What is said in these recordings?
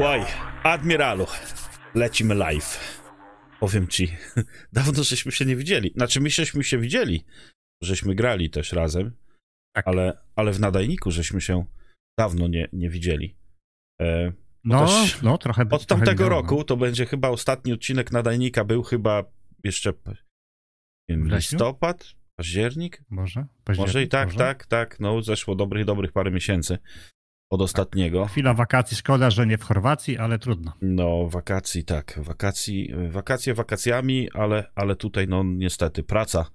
Łaj, admiralu, lecimy live. Powiem ci, dawno żeśmy się nie widzieli. Znaczy, my żeśmy się widzieli, żeśmy grali też razem, Tak. ale, ale w nadajniku żeśmy się dawno nie, nie widzieli. E, No, też no trochę. od trochę tamtego minęło, roku to będzie chyba ostatni odcinek nadajnika, był chyba jeszcze wiem, listopad, październik? Może? Może i Październik, tak, może? tak, tak. No, zeszło dobrych, dobrych parę miesięcy od ostatniego. Chwila wakacji, szkoda, że nie w Chorwacji, ale trudno. No, wakacji, tak. Wakacji, wakacje wakacjami, ale, ale tutaj, no, niestety, praca.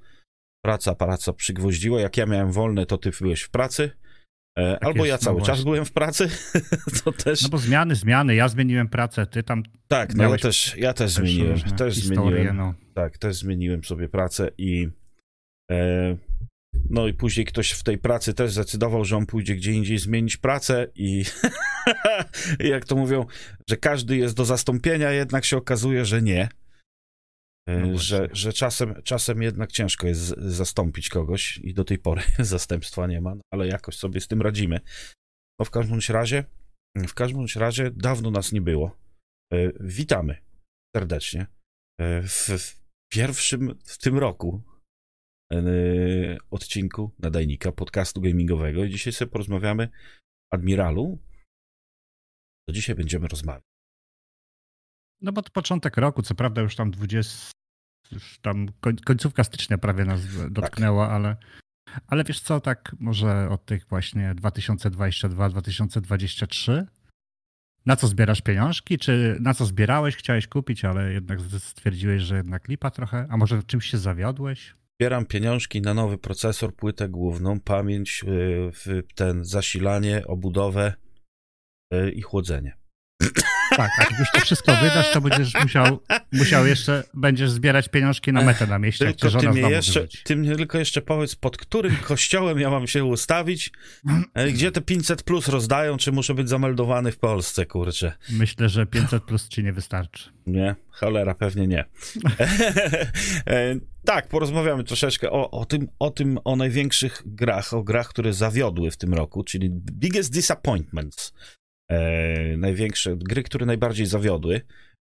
Praca, praca przygwoździła. Jak ja miałem wolne, to ty byłeś w pracy. E, albo jest, ja no cały czas właśnie. byłem w pracy. to też. No bo zmiany, zmiany. Ja zmieniłem pracę, ty tam tak, no ja też, ja też też zmieniłem. Też historie, zmieniłem. no. Tak, też zmieniłem sobie pracę i. E, no i później ktoś w tej pracy też zdecydował, że on pójdzie gdzie indziej zmienić pracę i jak to mówią, że każdy jest do zastąpienia, jednak się okazuje, że nie. E, No że że czasem, czasem jednak ciężko jest zastąpić kogoś i do tej pory zastępstwa nie ma, no, ale jakoś sobie z tym radzimy. No w każdym razie, w każdym razie dawno nas nie było. E, Witamy serdecznie w, w pierwszym w tym roku odcinku nadajnika podcastu gamingowego i dzisiaj sobie porozmawiamy Admiralu. To dzisiaj będziemy rozmawiać. No bo to początek roku, co prawda już tam 20, już tam koń, końcówka stycznia prawie nas dotknęła, ale, ale wiesz co, tak może od tych właśnie 2022-2023 na co zbierasz pieniążki, czy na co zbierałeś, chciałeś kupić, ale jednak stwierdziłeś, że jednak lipa trochę, a może czymś się zawiodłeś? Zbieram pieniążki na nowy procesor, płytę główną, pamięć, w ten zasilanie, obudowę yy, i chłodzenie. Tak, a jak już to wszystko wydasz, to będziesz musiał, musiał jeszcze, będziesz zbierać pieniążki na metę na mieście, jak Tylko ty żona mnie, jeszcze, ty mnie tylko jeszcze powiedz, pod którym kościołem ja mam się ustawić? E, Gdzie te 500 plus rozdają? Czy muszę być zameldowany w Polsce, kurczę? Myślę, że 500 plus ci nie wystarczy. Nie, cholera, pewnie nie. E, tak, porozmawiamy troszeczkę o, o, tym, o tym, o największych grach, o grach, które zawiodły w tym roku, czyli biggest disappointments. E, największe gry, które najbardziej zawiodły.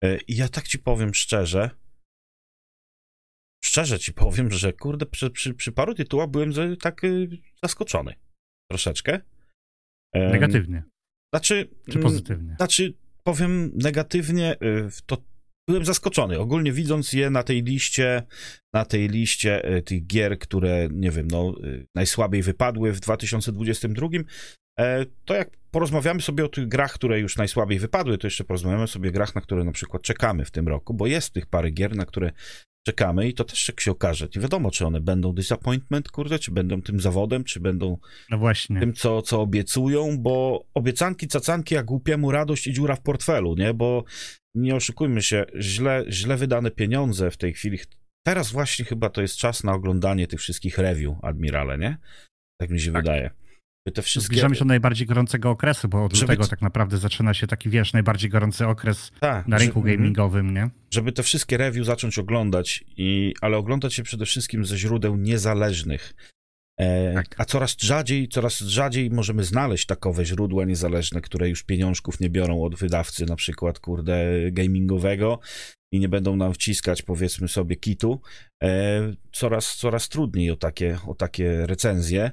E, I ja tak ci powiem szczerze, szczerze ci powiem, że kurde, przy, przy, przy paru tytułach byłem tak y, zaskoczony. Troszeczkę. Negatywnie Znaczy, czy mm, pozytywnie? znaczy, powiem negatywnie, y, to byłem zaskoczony. Ogólnie widząc je na tej liście, na tej liście y, tych gier, które, nie wiem, no, najsłabiej wypadły w 2022, e, to jak porozmawiamy sobie o tych grach, które już najsłabiej wypadły, to jeszcze porozmawiamy sobie o grach, na które na przykład czekamy w tym roku, bo jest tych parę gier, na które czekamy i to też jak się okaże. Nie wiadomo, czy one będą disappointment, kurde, czy będą tym zawodem, czy będą No właśnie. tym, co, co obiecują, bo obiecanki, cacanki, jak głupiemu radość i dziura w portfelu, nie? Bo nie oszukujmy się, źle, źle wydane pieniądze w tej chwili. Teraz właśnie chyba to jest czas na oglądanie tych wszystkich review, Admirale, nie? Tak mi się Tak. wydaje. Te wszystkie... Zbliżamy się do najbardziej gorącego okresu, bo od Żeby lutego tak naprawdę zaczyna się taki, wiesz, najbardziej gorący okres Tak, na rynku mhm. gamingowym, nie? żeby te wszystkie review zacząć oglądać, i, ale oglądać je przede wszystkim ze źródeł niezależnych. E, Tak. A coraz rzadziej, coraz rzadziej możemy znaleźć takowe źródła niezależne, które już pieniążków nie biorą od wydawcy, na przykład, kurde, gamingowego i nie będą nam wciskać, powiedzmy sobie, kitu. E, coraz, coraz trudniej o takie, o takie recenzje,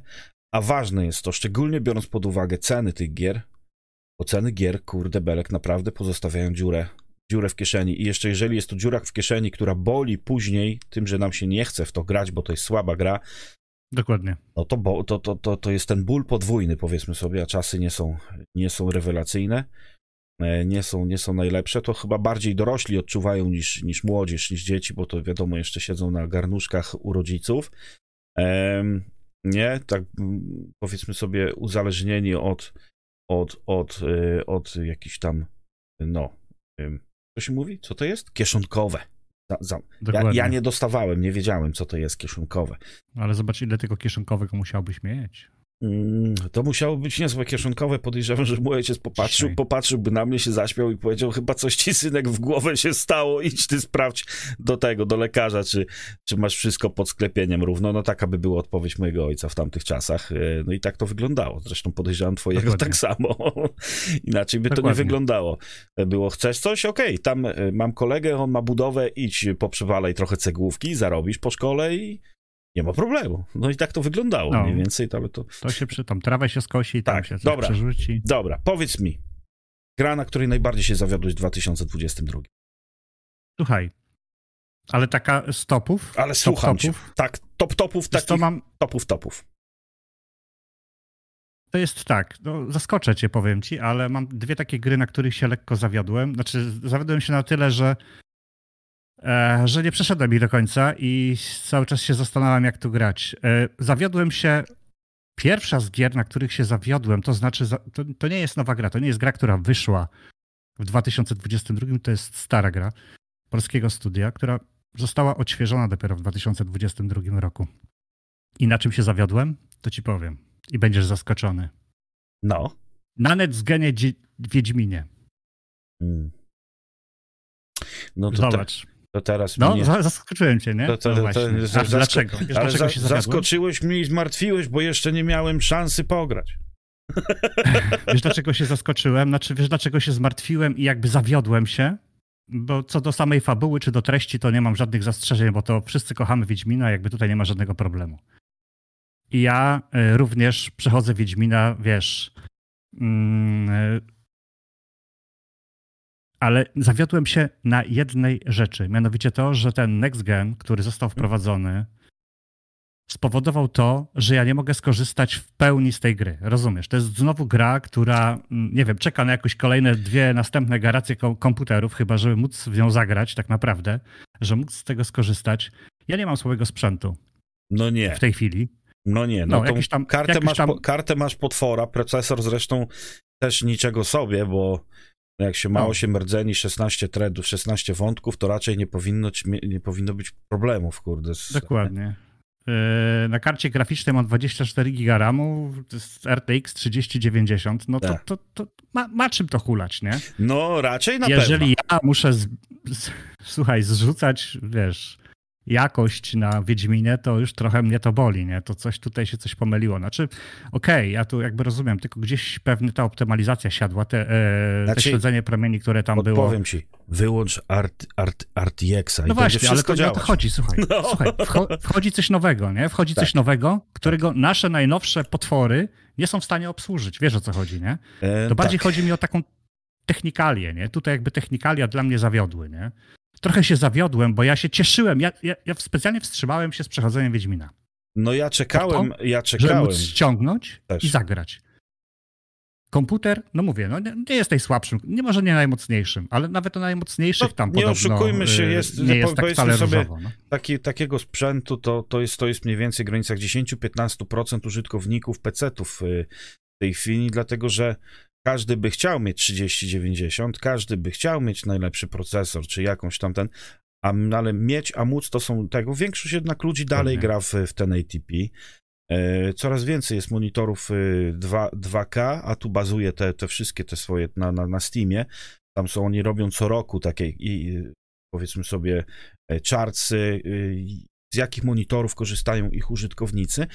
a ważne jest to, szczególnie biorąc pod uwagę ceny tych gier, bo ceny gier, kurde, belek, naprawdę pozostawiają dziurę dziurę w kieszeni. I jeszcze jeżeli jest to dziura w kieszeni, która boli później tym, że nam się nie chce w to grać, bo to jest słaba gra, Dokładnie. no to, bo, to, to, to, to jest ten ból podwójny, powiedzmy sobie, a czasy nie są, nie są rewelacyjne, e, nie są, nie są najlepsze, to chyba bardziej dorośli odczuwają niż, niż młodzież, niż dzieci, bo to wiadomo, jeszcze siedzą na garnuszkach u rodziców. Nie, tak mm, powiedzmy sobie uzależnieni od, od, od, y, od jakichś tam, no, co się mówi? Co to jest? Kieszonkowe. Za, za. Ja, ja nie dostawałem, nie wiedziałem, co to jest kieszonkowe. Ale zobacz, ile tego kieszonkowego musiałbyś mieć. Mm, to musiało być niezłe kieszonkowe. Podejrzewam, że mój ojciec popatrzył, Dzisiaj. popatrzył, by na mnie się zaśmiał i powiedział, chyba coś ci synek w głowę się stało, idź ty sprawdź do tego, do lekarza, czy, czy masz wszystko pod sklepieniem równo. No taka by była odpowiedź mojego ojca w tamtych czasach. E, No i tak to wyglądało. Zresztą podejrzewam twojego Dokładnie. tak samo. Inaczej by to nie Dokładnie. wyglądało. E, Było, chcesz coś? Okej, tam e, mam kolegę, on ma budowę, idź poprzywalaj trochę cegłówki, zarobisz po szkole i nie ma problemu. No i tak to wyglądało No. mniej więcej, to, ale to... To się przy tam trawę się skosi, tam Tak, się coś dobra. przerzuci. Dobra, powiedz mi. Gra, na której najbardziej się zawiodłeś w 2022. Słuchaj, ale taka z topów? Ale top słucham cię. topów? Tak, top topów, takich co, mam, topów topów. to jest tak, no, zaskoczę cię, powiem ci, ale mam dwie takie gry, na których się lekko zawiodłem. Znaczy, zawiodłem się na tyle, że, że nie przeszedłem ich do końca i cały czas się zastanawiam, jak tu grać. E, zawiodłem się. Pierwsza z gier, na których się zawiodłem, to znaczy, to, to nie jest nowa gra, to nie jest gra, która wyszła w 2022, to jest stara gra polskiego studia, która została odświeżona dopiero w 2022 roku. I na czym się zawiodłem, to ci powiem. I będziesz zaskoczony. No. Na NetZgenie Wiedźminie. Mm. No to, Zobacz. To teraz No, mnie... za- zaskoczyłem cię, nie? To- to- no to- to- zasko- dlaczego? Wiesz, dlaczego za, się zaskoczyłeś mnie i zmartwiłeś, bo jeszcze nie miałem szansy pograć. Wiesz, dlaczego się zaskoczyłem? Znaczy, wiesz, dlaczego się zmartwiłem i jakby zawiodłem się? Bo co do samej fabuły czy do treści, to nie mam żadnych zastrzeżeń, bo to wszyscy kochamy Wiedźmina, jakby tutaj nie ma żadnego problemu. I ja y, również przechodzę Wiedźmina, wiesz. Ale zawiodłem się na jednej rzeczy, mianowicie to, że ten next gen, który został wprowadzony, spowodował to, że ja nie mogę skorzystać w pełni z tej gry. Rozumiesz? To jest znowu gra, która, mm, nie wiem, czeka na jakieś kolejne dwie następne generacje kom- komputerów, chyba żeby móc w nią zagrać tak naprawdę, że móc z tego skorzystać. Ja nie mam słabego sprzętu No nie, w tej chwili. no nie. No, No, tą tam- kartę, masz, tam- kartę masz potwora, procesor zresztą też niczego sobie, bo jak się ma No. 8 rdzeni, 16 threadów, 16 wątków, to raczej nie powinno, nie powinno być problemów, kurde. Z, Dokładnie. Yy, Na karcie graficznej mam 24 giga RAMu, to RTX 3090, no to, Tak. to, to ma, ma czym to hulać, nie? No raczej na Jeżeli pewno. ja muszę, z, z, słuchaj, zrzucać, wiesz, jakość na Wiedźminie, to już trochę mnie to boli, nie? To coś tutaj się coś pomyliło. Znaczy, okej, ja tu jakby rozumiem, tylko gdzieś pewnie ta optymalizacja siadła, te, e, Znaczy, te śledzenie promieni, które tam było. Odpowiem ci, wyłącz Art, Art, RTX-a i No będzie właśnie, ale to nie o działać. to chodzi, słuchaj. No. słuchaj wcho- wchodzi coś nowego, nie? Wchodzi coś Tak. nowego, którego nasze najnowsze potwory nie są w stanie obsłużyć. Wiesz o co chodzi, nie? E, To bardziej tak. chodzi mi o taką technikalię, nie? Tutaj jakby technikalia dla mnie zawiodły, nie? Trochę się zawiodłem, bo ja się cieszyłem, ja, ja, ja specjalnie wstrzymałem się z przechodzeniem Wiedźmina, No ja czekałem, ja żeby czekałem. móc ściągnąć Też. i zagrać. Komputer, no mówię, no nie, nie jest najsłabszym, nie może nie najmocniejszym, ale nawet o najmocniejszych No, tam nie podobno oszukujmy się, y, jest- nie jest tak wcale sobie- różowo. No. Taki, takiego sprzętu to, to, jest, to jest mniej więcej w granicach 10-15% użytkowników PC-ów y, w tej chwili, dlatego że każdy by chciał mieć 3090, każdy by chciał mieć najlepszy procesor, czy jakąś tam ten, a, ale mieć, a móc to są tego. Większość jednak ludzi dalej gra w, w ten ATP. E, Coraz więcej jest monitorów y, 2, 2K, a tu bazuje te, te wszystkie te swoje na, na, na Steamie. Tam są, oni robią co roku takie i y, powiedzmy sobie e, chartsy, y, z jakich monitorów korzystają ich użytkownicy.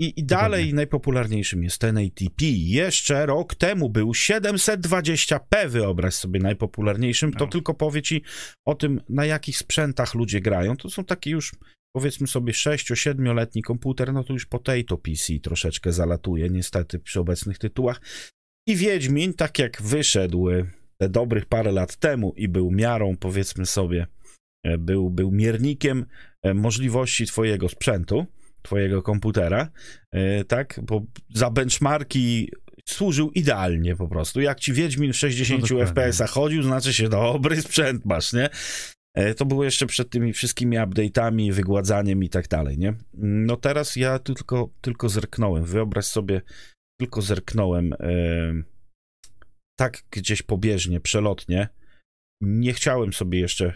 I, i dalej Dokładnie. najpopularniejszym jest ten ATP. Jeszcze rok temu był 720p, wyobraź sobie, najpopularniejszym. To No. tylko powie ci o tym, na jakich sprzętach ludzie grają. To są takie już, powiedzmy sobie, 6-7-letni komputer, no to już potato PC troszeczkę zalatuje, niestety, przy obecnych tytułach. I Wiedźmin, tak jak wyszedł e, te dobrych parę lat temu i był miarą, powiedzmy sobie, e, był, był miernikiem możliwości twojego sprzętu, twojego komputera, e, tak, bo za benchmarki służył idealnie po prostu. Jak ci Wiedźmin w 60 No. FPS-a chodził, znaczy się dobry sprzęt masz, nie? E, To było jeszcze przed tymi wszystkimi update'ami, wygładzaniem i tak dalej, nie? No teraz ja tylko, tylko zerknąłem. Wyobraź sobie, tylko zerknąłem e, tak gdzieś pobieżnie, przelotnie. Nie chciałem sobie jeszcze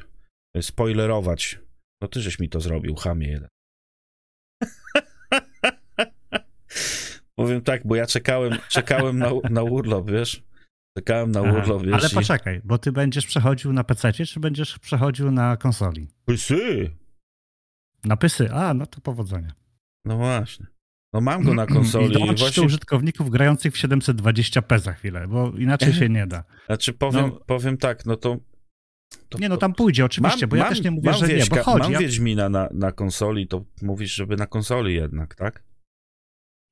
spoilerować. No ty żeś mi to zrobił, chamie jeden. Powiem tak, bo ja czekałem, czekałem na, na urlop, wiesz? Czekałem na Aha, urlop, wiesz? Ale i- poczekaj, bo ty będziesz przechodził na PC, czy będziesz przechodził na konsoli? Pysy! Na pysy. A, no to powodzenia. No właśnie. No mam go na konsoli. I właśnie, użytkowników grających w 720p za chwilę, bo inaczej się nie da. znaczy powiem, no- powiem tak, no to... to Nie no, tam pójdzie oczywiście, bo ja też nie mówię, mam że nie, bo chodzi. Mam Ja, Wiedźmina na, na konsoli, to mówisz, żeby na konsoli jednak, tak?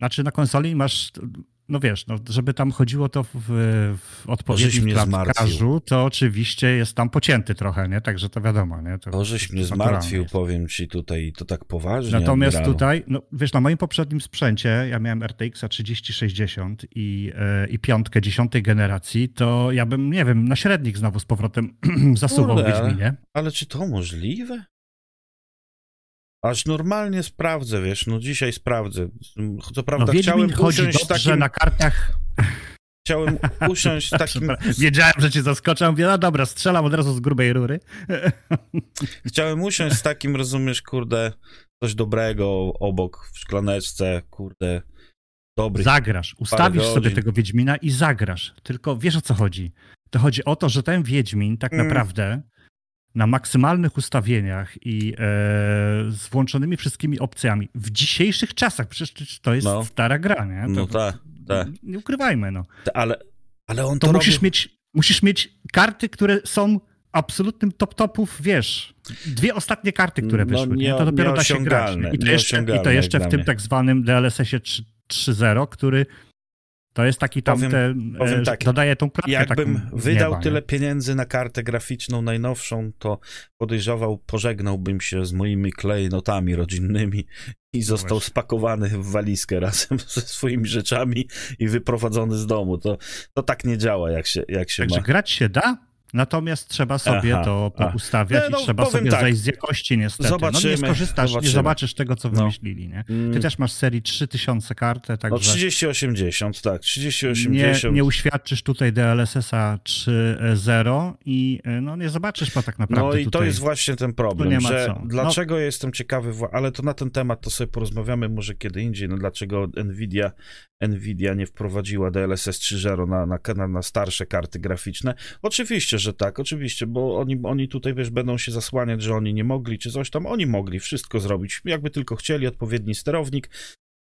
znaczy na konsoli masz, no wiesz, no, żeby tam chodziło to w, w odpowiednim klatkarzu, to oczywiście jest tam pocięty trochę, nie? Także to wiadomo, nie? To, To żeś mnie zmartwił, jest. powiem ci tutaj, to tak poważnie. Natomiast tutaj, no wiesz, na moim poprzednim sprzęcie, ja miałem RTX 3060 i, e, i piątkę dziesiątej generacji, to ja bym, nie wiem, na średnik znowu z powrotem zasuwał ale- Wiedźminie. Ale czy to możliwe? Aż normalnie sprawdzę, wiesz, no dzisiaj sprawdzę. Co No prawda Wiedźmin chciałem chodzi usiąść takim, na kartach. chciałem usiąść z takim, Wiedziałem, że cię zaskoczę. Mówię, no dobra, strzelam od razu z grubej rury. chciałem usiąść z takim, rozumiesz, kurde, coś dobrego obok w szklaneczce, kurde, dobry. Zagrasz. Ustawisz sobie tego Wiedźmina i zagrasz. Tylko wiesz o co chodzi. To chodzi o to, że ten Wiedźmin tak Mm. naprawdę na maksymalnych ustawieniach i e, z włączonymi wszystkimi opcjami w dzisiejszych czasach, przecież to jest No. stara gra, nie? To, No tak, tak. Nie ukrywajmy, no. Ale, ale on To, to, musisz, robi... mieć, musisz mieć karty, które są absolutnym top-topów, wiesz, dwie ostatnie karty, które No, wyszły, nie, nie- to dopiero da się grać. I to jeszcze, i to jeszcze w tym tak zwanym DLSS-ie 3 3.0, który to jest taki tam, Powiem- ten, powiem e, tak, dodaje tą klatkę Jakbym wydał nieba, nie? tyle pieniędzy na kartę graficzną najnowszą, to podejrzewał, pożegnałbym się z moimi klejnotami rodzinnymi i został No właśnie. spakowany w walizkę razem ze swoimi rzeczami i wyprowadzony z domu. To, to tak nie działa, jak się, jak się Także ma. grać się da, natomiast trzeba sobie Aha, to poustawiać No, no, i trzeba sobie tak. zejść z jakości niestety. no Zobaczymy, nie skorzystasz, nie zobaczymy. zobaczysz tego, co No. wymyślili, nie? Mm, Ty też masz serii 3000 kartę, No także 3080, tak, nie, 3080. nie uświadczysz tutaj DLSS-a 3.0 i e, no nie zobaczysz po tak naprawdę No i to tutaj. jest właśnie ten problem, nie ma że co. No. dlaczego ja jestem ciekawy, ale to na ten temat to sobie porozmawiamy może kiedy indziej, no dlaczego Nvidia, Nvidia nie wprowadziła DLSS 3.0 na, na, na, na starsze karty graficzne. Oczywiście, że tak, oczywiście, bo oni, oni tutaj, wiesz, będą się zasłaniać, że oni nie mogli, czy coś tam, oni mogli wszystko zrobić, jakby tylko chcieli, odpowiedni sterownik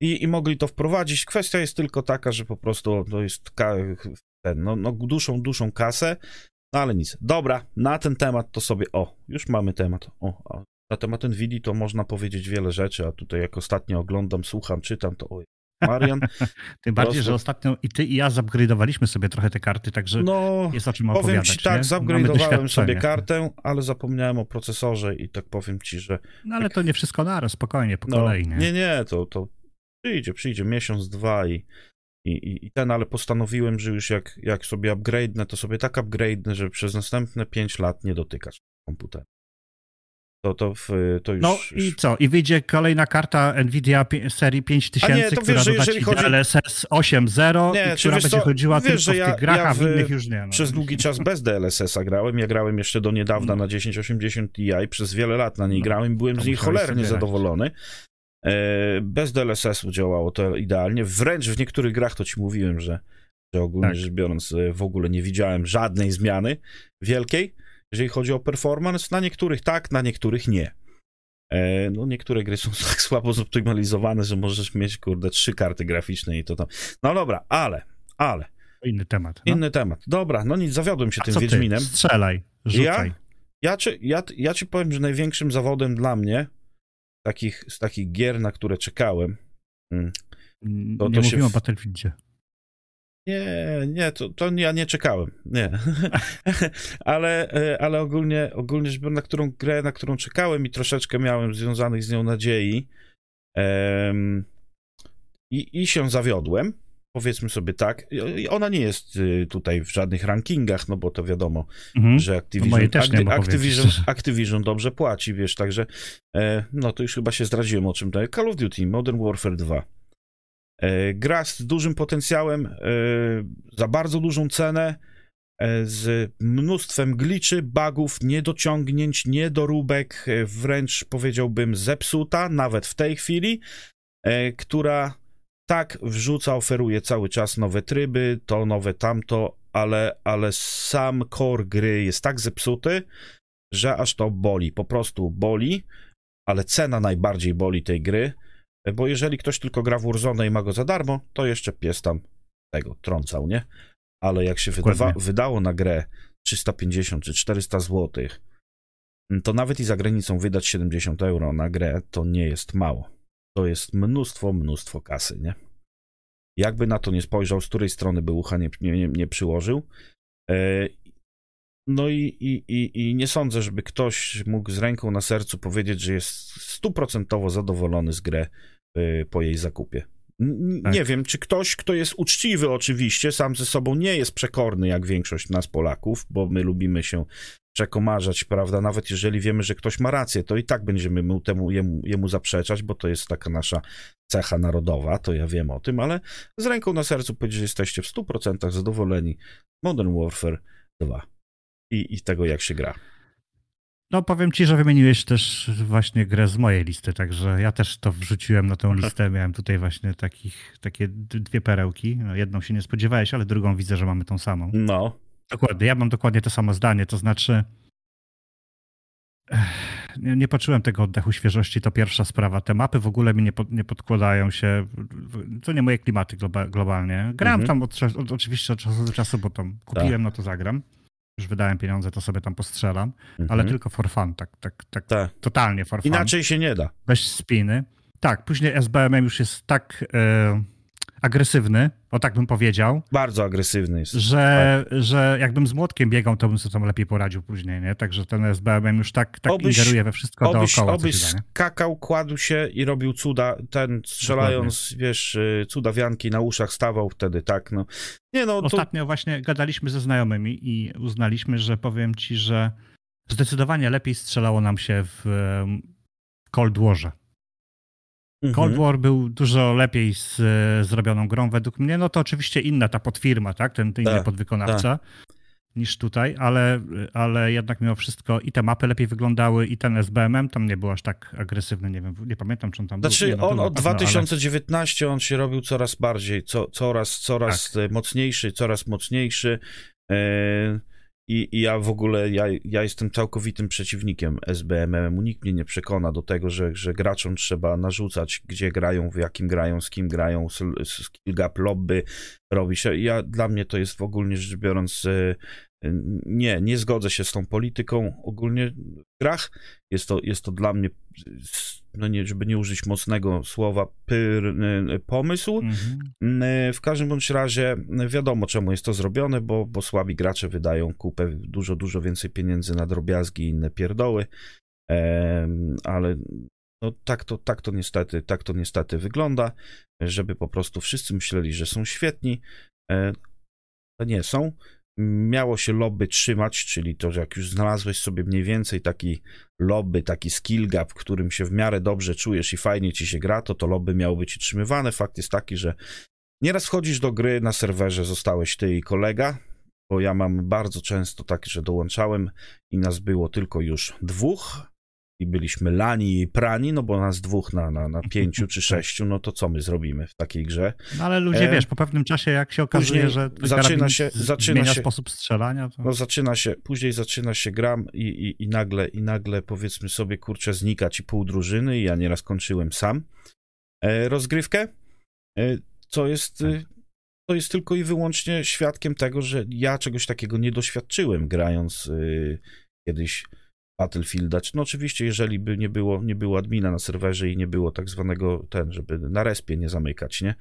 i, i mogli to wprowadzić. Kwestia jest tylko taka, że po prostu to jest ten, no, no duszą, duszą kasę, no ale nic. Dobra, na ten temat to sobie, o, już mamy temat. O, a na temat Nvidia to można powiedzieć wiele rzeczy, a tutaj jak ostatnio oglądam, słucham, czytam, to oj, Marian, Tym bardziej, że ostatnio i ty i ja zupgrade'owaliśmy sobie trochę te karty, także no jest o czym powiem opowiadać. ci tak, zupgrade'owałem sobie kartę, ale zapomniałem o procesorze i tak powiem ci, że No ale to nie wszystko naraz, spokojnie, po no, kolei, nie? nie, nie, to, to przyjdzie, przyjdzie miesiąc, dwa i, i, i- ten, ale postanowiłem, że już jak, jak sobie upgrade'nę, to sobie tak upgrade'nę, żeby przez następne 5 lat nie dotykać komputera. To, to, w, to już... No i co? I wyjdzie kolejna karta Nvidia serii 5000, A nie, to która wiesz, doda ci chodzi- DLSS 8.0 Nie, i która będzie co, chodziła wiesz, tylko w ja- tych grach, ja a w w- innych już nie. No. Przez długi czas bez DLSS-a grałem. Ja grałem jeszcze do niedawna na 1080 Ti, przez wiele lat na niej No, grałem, byłem to z niej cholernie zadowolony. E, Bez DLSS-u działało to idealnie. Wręcz w niektórych grach to ci mówiłem, że, że ogólnie Tak. rzecz biorąc e, w ogóle nie widziałem żadnej zmiany wielkiej, jeżeli chodzi o performance. Na niektórych tak, na niektórych nie. E, No niektóre gry są tak słabo zoptymalizowane, że możesz mieć, kurde, trzy karty graficzne i to tam. No dobra, ale, ale, inny temat. No. inny temat. Dobra, no nic, zawiodłem się A tym co Wiedźminem. Ty? Strzelaj, rzucaj. Ja ci, ja, ja ci powiem, że największym zawodem dla mnie takich, z takich gier, na które czekałem. mm, Mm, To- nie to się mówimy w- o Battlefieldzie. Nie, nie, to, to ja nie czekałem. Nie. ale, e, ale ogólnie, ogólnie rzecz biorąc, na którą grę, na którą czekałem i troszeczkę miałem związanych z nią nadziei. em, i, I się zawiodłem. Powiedzmy sobie tak. I- Ona nie jest y, tutaj w żadnych rankingach, no bo to wiadomo, Mhm. że Activision, nie Acti- Activision. Activision dobrze płaci, wiesz, także e, no to już chyba się zdradziłem o czym to. Call of Duty Modern Warfare 2. E, gra z dużym potencjałem, e, za bardzo dużą cenę, e, z mnóstwem gliczy, bugów, niedociągnięć, niedoróbek, wręcz powiedziałbym zepsuta, nawet w tej chwili, która tak, wrzuca, oferuje cały czas nowe tryby, to nowe tamto, ale, ale sam core gry jest tak zepsuty, że aż to boli, po prostu boli, ale cena najbardziej boli tej gry, bo jeżeli ktoś tylko gra w Warzone i ma go za darmo, to jeszcze pies tam tego trącał, nie? Ale jak się wydawa- wydało na grę 350 czy 400 złotych, to nawet i za granicą wydać 70 euro na grę, to nie jest mało. To jest mnóstwo, mnóstwo kasy, nie? Jakby na to nie spojrzał, z której strony by ucha nie, nie, nie przyłożył. E, no i, i, i, i, nie sądzę, żeby ktoś mógł z ręką na sercu powiedzieć, że jest stuprocentowo zadowolony z grę e, po jej zakupie. Tak. Nie wiem, czy ktoś, kto jest uczciwy oczywiście, sam ze sobą nie jest przekorny jak większość nas Polaków, bo my lubimy się przekomarzać, prawda? Nawet jeżeli wiemy, że ktoś ma rację, to i tak będziemy mu temu, jemu, jemu zaprzeczać, bo to jest taka nasza cecha narodowa, to ja wiem o tym, ale z ręką na sercu powiedzieć, że jesteście w 100% zadowoleni Modern Warfare 2 i, i tego, jak się gra. No powiem ci, że wymieniłeś też właśnie grę z mojej listy, także ja też to wrzuciłem na tą listę. Miałem tutaj właśnie takich, takie dwie perełki. No, jedną się nie spodziewałeś, ale drugą widzę, że mamy tą samą. No. Dokładnie, ja mam dokładnie to samo zdanie, to znaczy nie, nie poczułem tego oddechu świeżości, to pierwsza sprawa. Te mapy w ogóle mi nie, pod, nie podkładają się, to nie moje klimaty globalnie. Gram mhm. tam od, od, oczywiście od czasu do czasu, bo tam kupiłem, tak. no to zagram już wydałem pieniądze, to sobie tam postrzelam, mhm. ale tylko for fun, tak, tak, tak, tak. totalnie for fun. Inaczej się nie da. Bez spiny. Tak, później SBMM już jest tak e, agresywny, o tak bym powiedział. Bardzo agresywny jest. Że, tak. że jakbym z młotkiem biegał, to bym sobie tam lepiej poradził później, nie? Także ten SBMM już tak, tak obyś, ingeruje we wszystko obyś, dookoła. Obyś skakał, kładł się i robił cuda, ten strzelając, Dokładnie. wiesz, y, cudawianki na uszach stawał wtedy, tak, no. Nie no, to... Ostatnio właśnie gadaliśmy ze znajomymi i uznaliśmy, że powiem ci, że zdecydowanie lepiej strzelało nam się w Cold Warze. Mhm. Cold War był dużo lepiej z, zrobioną grą według mnie. No to oczywiście inna ta podfirma, tak? Ten, ten inny tak, podwykonawca ta. niż tutaj, ale, ale jednak mimo wszystko i te mapy lepiej wyglądały i ten SBMM tam nie był aż tak agresywny, nie wiem, nie pamiętam czy on tam znaczy, był. Znaczy on od 2019 ale... on się robił coraz bardziej, co, coraz, coraz tak. mocniejszy, coraz mocniejszy. Yy i, I, ja w ogóle, ja, ja jestem całkowitym przeciwnikiem SBMM. Nikt mnie nie przekona do tego, że, że graczom trzeba narzucać, gdzie grają, w jakim grają, z kim grają, skill gap lobby robić. Ja, dla mnie to jest w ogóle rzecz biorąc e, nie, nie zgodzę się z tą polityką ogólnie w grach. Jest to, jest to dla mnie, no nie, żeby nie użyć mocnego słowa, pyr, e, pomysł. Mhm. E, w każdym bądź razie wiadomo, czemu jest to zrobione, bo, bo słabi gracze wydają kupę, dużo, dużo więcej pieniędzy na drobiazgi i inne pierdoły. ale no tak to, tak to niestety, tak to niestety wygląda, żeby po prostu wszyscy myśleli, że są świetni, e, a nie są miało się lobby trzymać, czyli to, że jak już znalazłeś sobie mniej więcej taki lobby, taki skill gap, w którym się w miarę dobrze czujesz i fajnie ci się gra, to to lobby miało być utrzymywane. Fakt jest taki, że nieraz wchodzisz do gry na serwerze, zostałeś ty i kolega, bo ja mam bardzo często tak, że dołączałem i nas było tylko już dwóch, i byliśmy lani i prani, no bo nas dwóch na, na, na pięciu czy sześciu, no to co my zrobimy w takiej grze? No ale ludzie, e... wiesz, po pewnym czasie jak się okazuje, że zaczyna się, zaczyna się sposób strzelania, to... No zaczyna się, później zaczyna się gram i, i, i nagle, i nagle powiedzmy sobie, kurczę, znika ci pół drużyny i ja nieraz kończyłem sam e, rozgrywkę, e, co jest... Tak. To jest tylko i wyłącznie świadkiem tego, że ja czegoś takiego nie doświadczyłem grając y, kiedyś Battlefielda. No oczywiście, jeżeli by nie było, nie było admina na serwerze i nie było tak zwanego ten, żeby na respie nie zamykać, nie?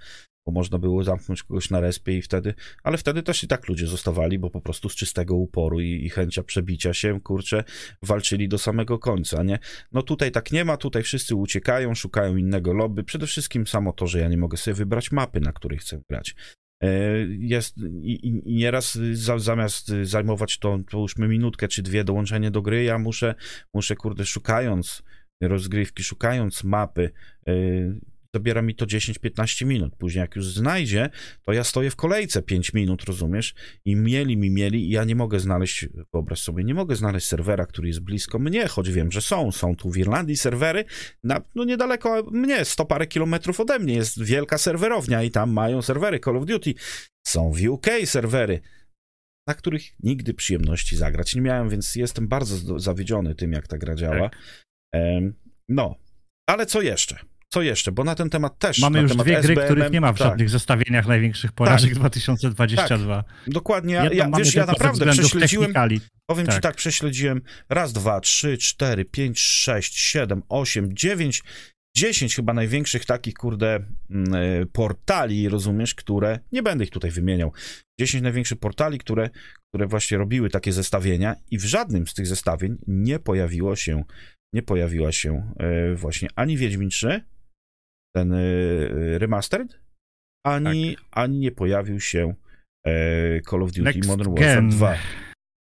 Bo można było zamknąć kogoś na respie i wtedy, ale wtedy też i tak ludzie zostawali, bo po prostu z czystego uporu i, i chęcia przebicia się, kurczę, walczyli do samego końca, nie? No tutaj tak nie ma, tutaj wszyscy uciekają, szukają innego lobby. Przede wszystkim samo to, że ja nie mogę sobie wybrać mapy, na której chcę grać. E, jest i, i nieraz za, zamiast zajmować to, połóżmy minutkę czy dwie dołączenie do gry, ja muszę, muszę kurde, szukając rozgrywki, szukając mapy, e, zabiera mi to 10-15 minut. Później jak już znajdzie, to ja stoję w kolejce 5 minut, rozumiesz? I mieli mi mieli i ja nie mogę znaleźć, wyobraź sobie, nie mogę znaleźć serwera, który jest blisko mnie, choć wiem, że są. Są tu w Irlandii serwery, na, no niedaleko mnie, 100 parę kilometrów ode mnie jest wielka serwerownia i tam mają serwery Call of Duty. Są w UK serwery, na których nigdy przyjemności zagrać nie miałem, więc jestem bardzo zawiedziony tym, jak ta gra działa. Tak. Em, no, ale co jeszcze? Co jeszcze? Bo na ten temat też. Mamy już temat dwie gry, SBMM, których nie ma w tak, żadnych zestawieniach największych porażek 2022. Dokładnie. Ja, ja, wiesz, ja naprawdę prześledziłem. Powiem ci Tak. tak, prześledziłem raz, dwa, trzy, cztery, pięć, sześć, siedem, osiem, dziewięć, dziesięć chyba największych takich, kurde, mm, e, portali, rozumiesz, które, nie będę ich tutaj wymieniał, dziesięć największych portali, które, które właśnie robiły takie zestawienia i w żadnym z tych zestawień nie pojawiło się, nie pojawiła się e, właśnie ani Wiedźmin 3, ten e, remastered, ani, ani nie pojawił się e, Call of Duty Next Modern Warfare Gen. 2.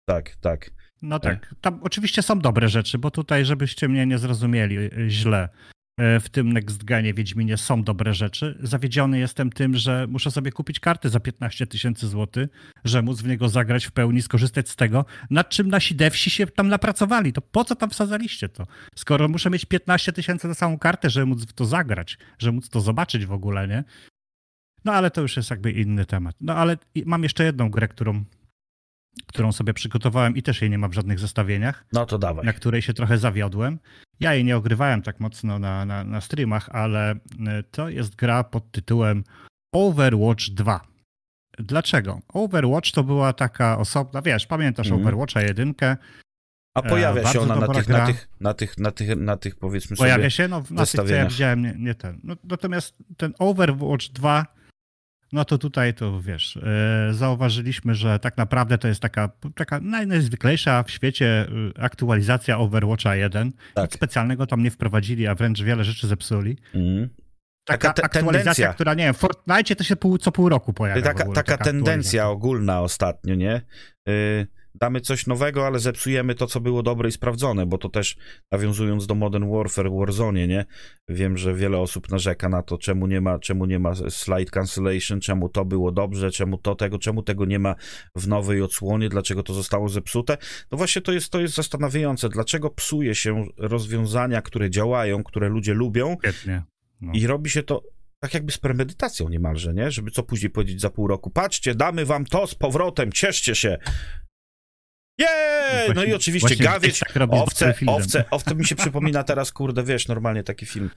Tak, tak. No Tak. tak. Tam oczywiście są dobre rzeczy, bo tutaj, żebyście mnie nie zrozumieli y, źle, y, w tym Next Genie Wiedźminie są dobre rzeczy. Zawiedziony jestem tym, że muszę sobie kupić karty za 15 tysięcy złotych, że móc w niego zagrać w pełni, skorzystać z tego, nad czym nasi devsi się tam napracowali. To po co tam wsadzaliście to? Skoro muszę mieć 15 tysięcy na samą kartę, żeby móc w to zagrać, żeby móc to zobaczyć w ogóle, nie? No ale to już jest jakby inny temat. No ale mam jeszcze jedną grę, którą, którą sobie przygotowałem i też jej nie ma w żadnych zestawieniach No to dawaj. na której się trochę zawiodłem. Ja jej nie ogrywałem tak mocno na, na, na streamach, ale y, to jest gra pod tytułem Overwatch 2. Dlaczego? Overwatch to była taka osobna, wiesz, pamiętasz Mhm. Overwatcha jedynkę, A pojawia E, się ona na tych, na, tych, na, tych, na, tych, na tych, powiedzmy pojawia sobie... się, no na tych, co ja widziałem, nie, nie ten. No, natomiast ten Overwatch 2, no to tutaj to wiesz, e, zauważyliśmy, że tak naprawdę to jest taka, taka naj- najzwyklejsza w świecie e, aktualizacja Overwatcha 1. Tak. Nic specjalnego tam nie wprowadzili, a wręcz wiele rzeczy zepsuli. Mhm. Taka, Taka aktualizacja, tendencja. która nie wiem, w Fortnite to się pół, co pół roku pojawia. Taka, ogóle, taka tendencja aktualizacja. ogólna ostatnio, nie? Y, damy coś nowego, ale zepsujemy to, co było dobre i sprawdzone, bo to też nawiązując do Modern Warfare, Warzone, nie? Wiem, że wiele osób narzeka na to, czemu nie ma, czemu nie ma slide cancellation, czemu to było dobrze, czemu to tego, czemu tego nie ma w nowej odsłonie, dlaczego to zostało zepsute. No właśnie to jest, to jest zastanawiające, dlaczego psuje się rozwiązania, które działają, które ludzie lubią, Świetnie. No. i robi się to tak jakby z premedytacją niemalże, nie? Żeby co później powiedzieć za pół roku, patrzcie, damy wam to z powrotem, cieszcie się. Jej! No i oczywiście gawieć, tak owce, owce, owce mi się przypomina teraz, kurde, wiesz, normalnie taki film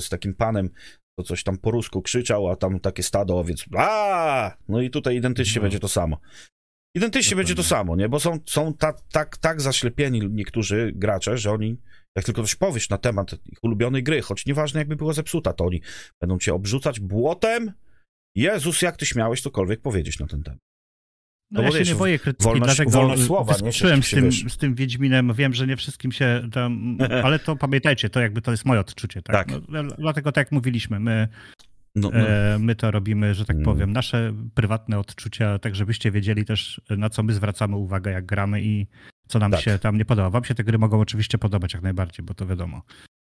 z takim panem, to coś tam po rusku krzyczał, a tam takie stado owiec, a No i tutaj identycznie No. będzie to samo. Identycznie będzie to samo, nie? Bo są, są ta, tak, tak zaślepieni niektórzy gracze, że oni, jak tylko coś powiesz na temat ich ulubionej gry, choć nieważne jakby była zepsuta, to oni będą cię obrzucać błotem. Jezus, jak ty śmiałeś cokolwiek powiedzieć na ten temat. No, No ja się nie boję krytyki, wolność- dlatego wolność słowa, wyskoczyłem z tym, z tym Wiedźminem. Wiem, że nie wszystkim się tam... Ale to pamiętajcie, to jakby to jest moje odczucie. Tak? Tak. No, dlatego tak jak mówiliśmy, my, No, no. e, my to robimy, że tak Mm. powiem, nasze prywatne odczucia, tak żebyście wiedzieli też, na co my zwracamy uwagę, jak gramy i co nam Tak. się tam nie podoba. Wam się te gry mogą oczywiście podobać jak najbardziej, bo to wiadomo.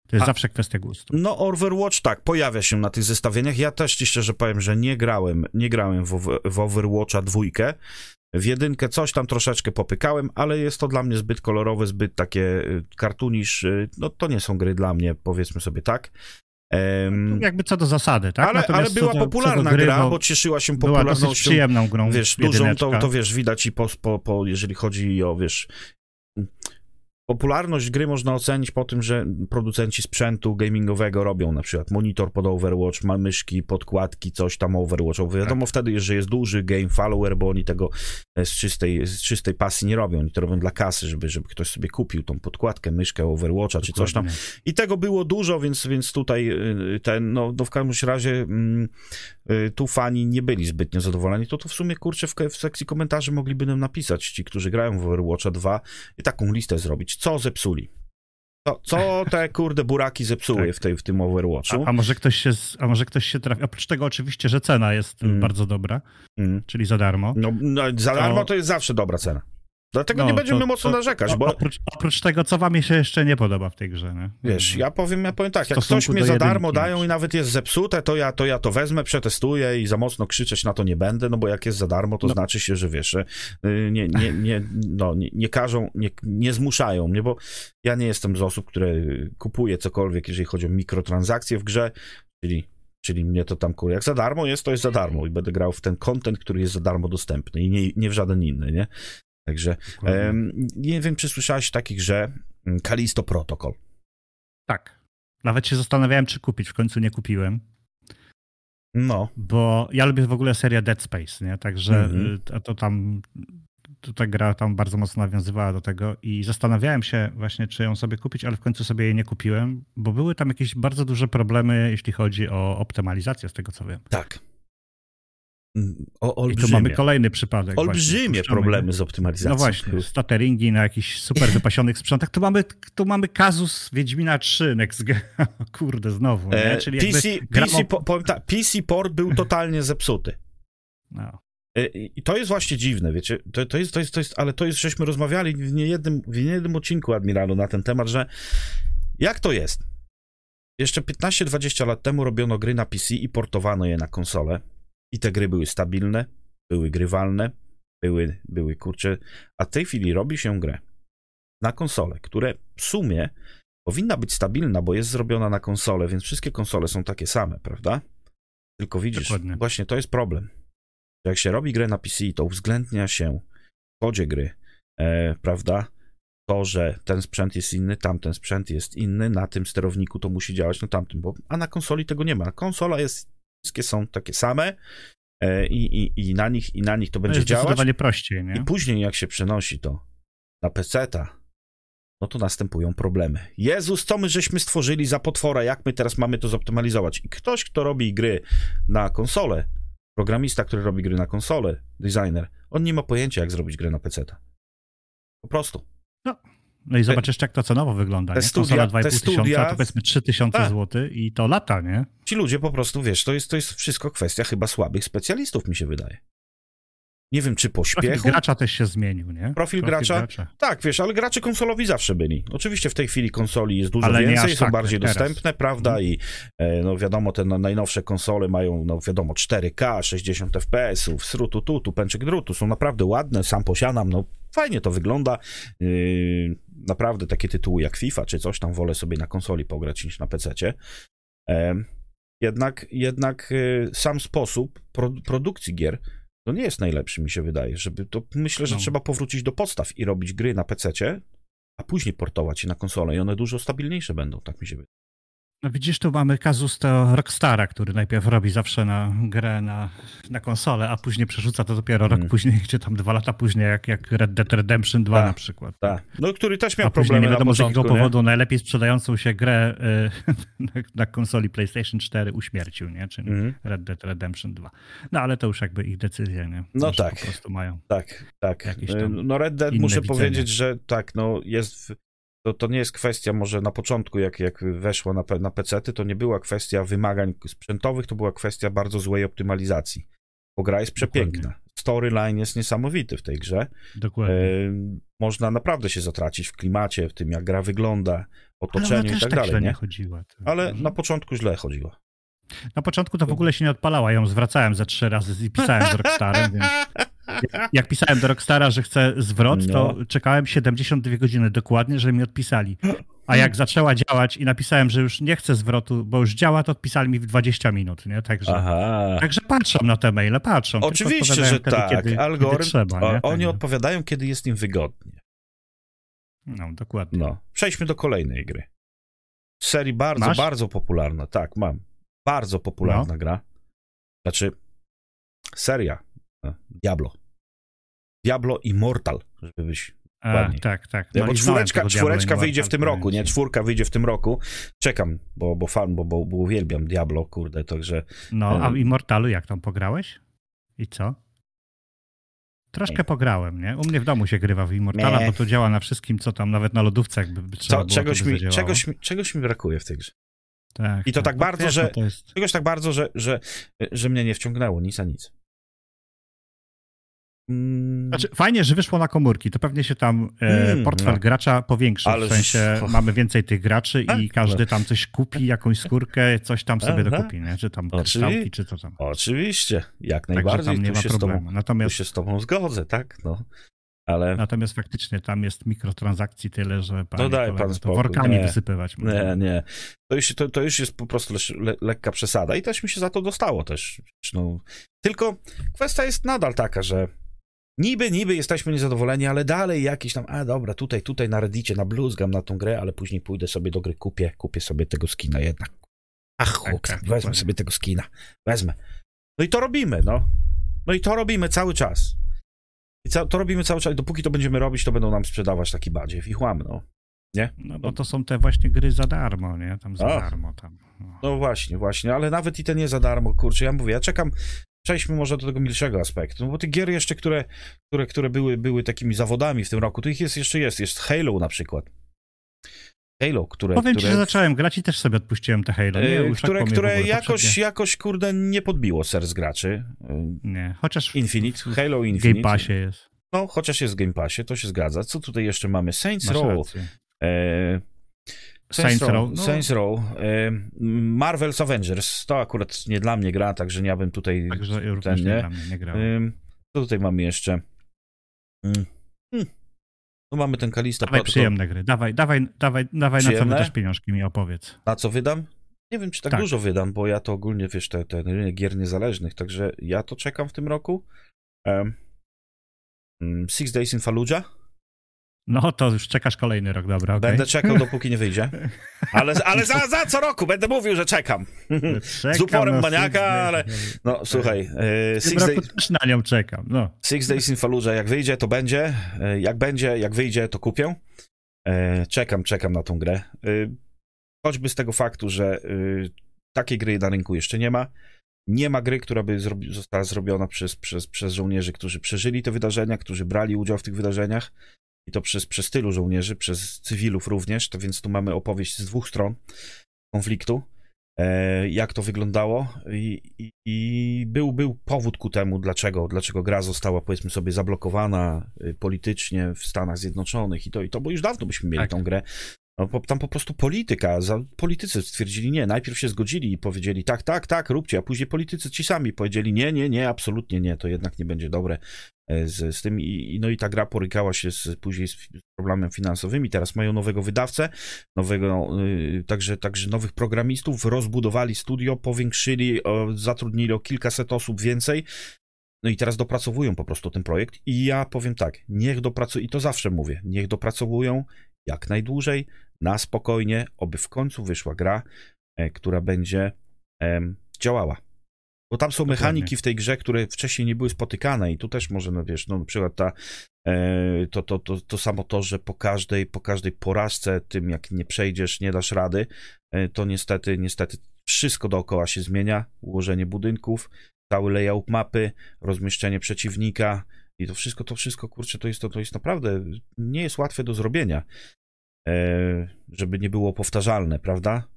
To jest A- zawsze kwestia gustu. No, Overwatch tak, pojawia się na tych zestawieniach. Ja też ci szczerze powiem, że nie grałem, nie grałem w, w Overwatcha dwójkę. W jedynkę coś tam troszeczkę popykałem, ale jest to dla mnie zbyt kolorowe, zbyt takie y, kartunisz. y, No to nie są gry dla mnie, powiedzmy sobie tak. Em, Jakby co do zasady, tak? ale, ale była do- popularna gry, gra, bo cieszyła się była popularnością. przyjemną grą. Wiesz, dużą to, to wiesz, widać i po, po, po, jeżeli chodzi o, wiesz, popularność gry można ocenić po tym, że producenci sprzętu gamingowego robią na przykład monitor pod Overwatch, ma myszki, podkładki, coś tam Overwatchowe. Wiadomo wtedy, że jest duży game follower, bo oni tego e, z czystej, z czystej pasji nie robią. Oni to robią dla kasy, żeby, żeby ktoś sobie kupił tą podkładkę, myszkę Overwatcha czy coś tam. I tego było dużo, więc, więc tutaj y, ten, no, no w każdym razie mm, y, tu fani nie byli zbytnio zadowoleni. To tu w sumie, kurczę, w, w sekcji komentarzy mogliby nam napisać ci, którzy grają w Overwatcha 2 i taką listę zrobić. Co zepsuli? Co, co te, kurde, buraki zepsuły Tak. w, tej, w tym Overwatchu? A, a, może ktoś się, a może ktoś się trafi. Oprócz tego oczywiście, że cena jest Mm. bardzo dobra, Mm. czyli za darmo. No, no, za darmo To- to jest zawsze dobra cena. Dlatego No, nie będziemy to- mocno to- narzekać, bo Oprócz, oprócz tego, co wam się jeszcze nie podoba w tej grze, nie? wiesz, ja powiem, ja powiem tak, jak coś mnie za darmo jedynki dają i nawet jest zepsute, to ja, to ja to wezmę, przetestuję i za mocno krzyczeć na to nie będę, no bo jak jest za darmo, to No. znaczy się, że wiesz, y, nie, nie, nie, no, nie, nie każą, nie, nie zmuszają mnie, bo ja nie jestem z osób, które kupuje cokolwiek, jeżeli chodzi o mikrotransakcje w grze, czyli Czyli mnie to tam kur. Jak za darmo jest, to jest za darmo i będę grał w ten content, który jest za darmo dostępny i nie, nie w żaden inny, nie? Także nie wiem, czy słyszałeś o takich, że mm, Kalisto Protocol. Tak. Nawet się zastanawiałem, czy kupić. W końcu nie kupiłem, No, bo ja lubię w ogóle serię Dead Space, nie? Także y, to, to tam to ta gra tam bardzo mocno nawiązywała do tego i zastanawiałem się właśnie, czy ją sobie kupić, ale w końcu sobie jej nie kupiłem, bo były tam jakieś bardzo duże problemy, jeśli chodzi o optymalizację, z tego co wiem. tak. O, I tu olbrzymie. mamy kolejny przypadek. olbrzymie właśnie, problemy z optymalizacją. No właśnie, stateringi na jakichś super wypasionych sprzętach. Tu mamy, tu mamy kazus Wiedźmina 3 Next. Kurde, znowu? E, Czyli PC, jakby gra PC, po, tak, PC port był totalnie zepsuty. No. E, I to jest właśnie dziwne, wiecie, to, to, jest, to, jest, to jest, ale to jest, żeśmy rozmawiali w niejednym, w niejednym odcinku Admiralu na ten temat, że jak to jest? Jeszcze 15-20 lat temu robiono gry na PC i portowano je na konsolę i te gry były stabilne, były grywalne, były, były kurcze, a w tej chwili robi się grę na konsolę, które w sumie powinna być stabilna, bo jest zrobiona na konsolę, więc wszystkie konsole są takie same, prawda? Tylko widzisz, Dokładnie. właśnie to jest problem. Jak się robi grę na PC, to uwzględnia się w kodzie gry, e, prawda? To, że ten sprzęt jest inny, tamten sprzęt jest inny, na tym sterowniku to musi działać na tamtym, bo, a na konsoli tego nie ma. Konsola jest, wszystkie są takie same e, i, i, i, na nich, i na nich to będzie działać. zdecydowanie prościej, nie? I później jak się przenosi to na PC-ta, no to następują problemy. Jezus, co my żeśmy stworzyli za potwora, jak my teraz mamy to zoptymalizować? I ktoś, kto robi gry na konsolę, programista, który robi gry na konsolę, designer, on nie ma pojęcia, jak zrobić grę na PC-ta. Po prostu. No i zobacz jeszcze, jak to cenowo wygląda. te nie? studia- Konsola 2,5 te tysiąca, to powiedzmy 3 tysiące Tak. złotych i to lata, nie? Ci ludzie po prostu, wiesz, to jest, to jest wszystko kwestia chyba słabych specjalistów, mi się wydaje. Nie wiem, czy Profil pośpiechu. gracza też się zmienił, nie? Profil gracza? Tak, wiesz, ale gracze konsolowi zawsze byli. Oczywiście w tej chwili konsoli jest dużo Ale więcej, są tak, bardziej teraz. dostępne, prawda? I e, no wiadomo, te no, najnowsze konsole mają, no wiadomo, 4K, 60 FPS-ów, srutu tutu, pęczek drutu, są naprawdę ładne, sam posiadam, no fajnie to wygląda. Yy, naprawdę takie tytuły jak FIFA czy coś tam wolę sobie na konsoli pograć niż na. E, jednak, jednak e, sam sposób pro, produkcji gier to nie jest najlepszy, mi się wydaje. Żeby to myślę, że No. trzeba powrócić do podstaw i robić gry na PC-cie, a później portować je na konsolę i one dużo stabilniejsze będą, tak mi się wydaje. No widzisz, tu mamy kazus to Rockstara, który najpierw robi zawsze na grę na, na konsolę, a później przerzuca to dopiero rok Mm. później, czy tam dwa lata później, jak, jak Red Dead Redemption 2 Tak, na przykład. Tak. No, który też A miał później problemy nie wiadomo na z jakiego początku, nie? powodu najlepiej sprzedającą się grę y, na, na konsoli PlayStation 4 uśmiercił, nie? Czyli Mhm. Red Dead Redemption 2. No ale to już jakby ich decyzja, nie? No Może tak. Po prostu mają. Tak, tak. Y, No Red Dead muszę widzenie. powiedzieć, że tak, no jest... W... To, to nie jest kwestia, może na początku, jak, jak weszła na, na PC-ty, to nie była kwestia wymagań sprzętowych, to była kwestia bardzo złej optymalizacji. Bo gra jest przepiękna. Storyline jest niesamowity w tej grze. Dokładnie. E, można naprawdę się zatracić w klimacie, w tym jak gra wygląda, otoczeniu i tak tak dalej, źle nie? chodziła. Ale że- na początku źle chodziło. Na początku to w ogóle się nie odpalała. Ja ją zwracałem ze trzy razy i pisałem do Rockstarem, więc jak pisałem do Rockstara, że chcę zwrot, to No. czekałem 72 godziny dokładnie, żeby mi odpisali. A jak zaczęła działać i napisałem, że już nie chcę zwrotu, bo już działa, to odpisali mi w 20 minut, nie? Także, Aha. także patrzą na te maile, patrzą. Oczywiście, że wtedy, tak. Kiedy, Algorytm, kiedy trzeba, o, nie? oni Także- odpowiadają, kiedy jest im wygodnie. No, dokładnie. No. Przejdźmy do kolejnej gry. Serii bardzo, Masz? bardzo popularna. Tak, mam. Bardzo popularna No. gra. Znaczy, seria Diablo. Diablo Immortal, żeby być A, tak, tak. No, bo czwóreczka, czwóreczka wyjdzie w tym roku, nie? Czwórka wyjdzie w tym roku. Czekam, bo, bo fan, bo, bo, bo uwielbiam Diablo, kurde, także... No, a w E, Immortalu jak tam pograłeś? I co? Troszkę Nie. pograłem, nie? U mnie w domu się grywa w Immortala, Nie. bo to działa na wszystkim, co tam, nawet na lodówce jakby by trzeba Co, było, czegoś, mi, czegoś, czegoś mi brakuje w tej grze. Tak, i to tak bardzo, wiesz, że- no jest... Czegoś tak bardzo, że, że, że mnie nie wciągnęło, nic a nic. Mm, Znaczy, fajnie, że wyszło na komórki. To pewnie się tam e, Mm, portfel no. gracza powiększy. Ale w sensie mamy więcej tych graczy Tak, i każdy tam coś kupi, jakąś skórkę, coś tam sobie Aha. dokupi, nie? Czy tam Oczywiście. kryształki, czy co tam. oczywiście, jak najbardziej. tam nie Tu ma się, z tobą, problemu. tu Natomiast, się z tobą zgodzę, tak? No. Ale natomiast faktycznie tam jest mikrotransakcji tyle, że panie No daj pan to spokój. workami Nie. wysypywać. nie, nie. To już, to, to już jest po prostu le, le, lekka przesada i też mi się za to dostało też. No. Tylko kwestia jest nadal taka, że niby, niby jesteśmy niezadowoleni, ale dalej jakiś tam, a dobra, tutaj, tutaj na Reddicie nabluzgam na tą grę, ale później pójdę sobie do gry, kupię, kupię sobie tego skina jednak. Ach, chłop, tak, wezmę dokładnie. sobie tego skina, wezmę. No i to robimy, no. No i to robimy cały czas. I ca- to robimy cały czas. Dopóki to będziemy robić, to będą nam sprzedawać taki badziew i chłam, no. No bo to są te właśnie gry za darmo, nie? Tam za A. darmo tam. No. No właśnie, właśnie, ale nawet i te nie za darmo, kurczę, ja mówię, ja czekam, przejdźmy może do tego milszego aspektu, no bo tych gier jeszcze, które, które, które były, były takimi zawodami w tym roku, to ich jest, jeszcze jest, jest Halo na przykład. Halo, które, Powiem ci, które, że zacząłem grać i też sobie odpuściłem te Halo. Nie, e, uszakło które, w które jakoś, poprzednie. jakoś, kurde, nie podbiło serc graczy. E, Nie, chociaż Infinite, Halo w Infinite. Game Passie jest. No, chociaż jest w Game Passie, to się zgadza. Co tutaj jeszcze mamy? Saints Row. E, Saints Row. No, Saints Row. Marvel's Avengers. To akurat nie dla mnie gra, także nie bym tutaj Także również ten, nie, nie? dla mnie nie grałem. Co tutaj mamy jeszcze? Ym, hmm. No mamy ten Kalista Dawaj przyjemne gry. Dawaj, dawaj, dawaj, dawaj na co wydasz pieniążki mi opowiedz. Na co wydam? Nie wiem, czy tak, Tak. dużo wydam, bo ja to ogólnie, wiesz, te, te rynek gier niezależnych, także ja to czekam w tym roku. Mm, Six Days in Fallujah. No to już czekasz kolejny rok, dobra, okej. Będę czekał, dopóki nie wyjdzie. Ale, ale za, za co roku będę mówił, że czekam. Czekam Z uporem maniaka, ale- No słuchaj, e, W tym Six, roku Day, też na nią czekam, no. Six Days in Fallujah, jak wyjdzie, to będzie. E, Jak będzie, jak wyjdzie, to kupię. E, Czekam, czekam na tą grę. E, Choćby z tego faktu, że e, takiej gry na rynku jeszcze nie ma. Nie ma gry, która by zrobi, została zrobiona przez, przez, przez żołnierzy, którzy przeżyli te wydarzenia, którzy brali udział w tych wydarzeniach. I to przez, przez tylu żołnierzy, przez cywilów również. To więc tu mamy opowieść z dwóch stron konfliktu. E, jak to wyglądało i, i, i był, był powód ku temu, dlaczego, dlaczego gra została, powiedzmy sobie, zablokowana y, politycznie w Stanach Zjednoczonych i to, i to, bo już dawno byśmy mieli Tak. tą grę. No, tam po prostu polityka, politycy stwierdzili nie, najpierw się zgodzili i powiedzieli tak, tak, tak, róbcie, a później politycy ci sami powiedzieli nie, nie, nie, absolutnie nie, to jednak nie będzie dobre e, z, z tym. I, no i ta gra porykała się z, później z problemem finansowymi, teraz mają nowego wydawcę, nowego, y, także, także nowych programistów, rozbudowali studio, powiększyli, zatrudnili o kilkaset osób więcej, no i teraz dopracowują po prostu ten projekt. I ja powiem tak, niech dopracują, i to zawsze mówię, niech dopracowują jak najdłużej, na spokojnie, oby w końcu wyszła gra, e, która będzie działała. Bo tam są mechaniki w tej grze, które wcześniej nie były spotykane i tu też może, no wiesz, no na przykład ta, e, to, to, to, to samo to, że po każdej, po każdej porażce, tym jak nie przejdziesz, nie dasz rady, e, to niestety, niestety wszystko dookoła się zmienia, ułożenie budynków, cały layout mapy, rozmieszczenie przeciwnika i to wszystko, to wszystko, kurczę, to jest, to, to jest naprawdę, nie jest łatwe do zrobienia, e, żeby nie było powtarzalne, prawda?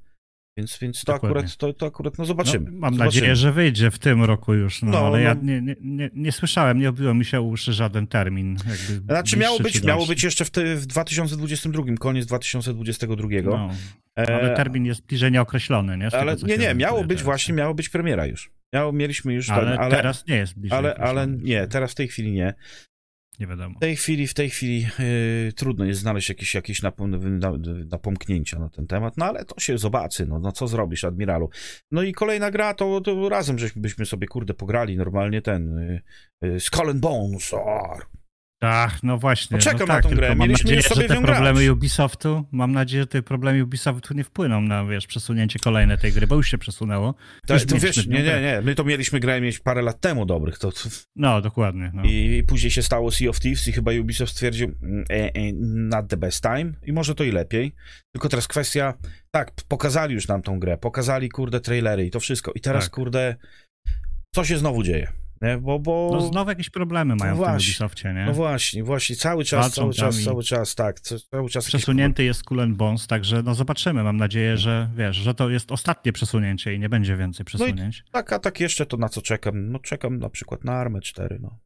Więc, więc to, Dokładnie. akurat, to, to akurat, no zobaczymy. No, mam zobaczymy. nadzieję, że wyjdzie w tym roku już, no, No, ale ja no. nie, nie, nie, nie słyszałem, nie obiło mi się uszy żaden termin. Jakby Znaczy miało być, miało być jeszcze w, te, w 2022, koniec 2022. No, E, ale termin jest bliżej nieokreślony, nie? Z ale tego, nie, nie, miało być teraz. właśnie, miało być premiera już. Miało, mieliśmy już Ale, ten, ale, teraz nie jest bliżej ale, ale nie, teraz w tej chwili nie. Nie wiadomo. W tej chwili, w tej chwili yy, trudno jest znaleźć jakieś, jakieś napom- na- napomknięcia na ten temat, no ale to się zobaczy, no, no co zrobisz, admiralu. No i kolejna gra, to, to razem żeśmy byśmy sobie, kurde, pograli normalnie ten yy, yy, Skull and Bones, or, Tak, no właśnie. Poczekam no na tak, tą tylko grę. Mam nadzieję, że te nią grać. problemy Ubisoftu, mam nadzieję, że te problemy Ubisoftu nie wpłyną na, wiesz, przesunięcie kolejne tej gry, bo już się przesunęło. to, Już to wiesz, nie, nie, nie, my to mieliśmy grę mieć parę lat temu dobrych, to, No, dokładnie. No. I później się stało Sea of Thieves i chyba Ubisoft stwierdził mm, e, e, not the best time i może to i lepiej. Tylko teraz kwestia, tak, pokazali już nam tą grę, pokazali, kurde, trailery i to wszystko. I teraz, Tak. kurde, co się znowu dzieje? Bo, bo... No znowu jakieś problemy mają w tym właśnie, Ubisoftie, nie? No właśnie, właśnie, cały czas, Walczą cały czas, cały czas, tak, ca- cały czas. jakieś, Przesunięty jest Skull and Bones, także no zobaczymy. Mam nadzieję, że wiesz, że to jest ostatnie przesunięcie i nie będzie więcej przesunięć. Tak, a tak jeszcze to na co czekam? No czekam na przykład na Armę 4, no.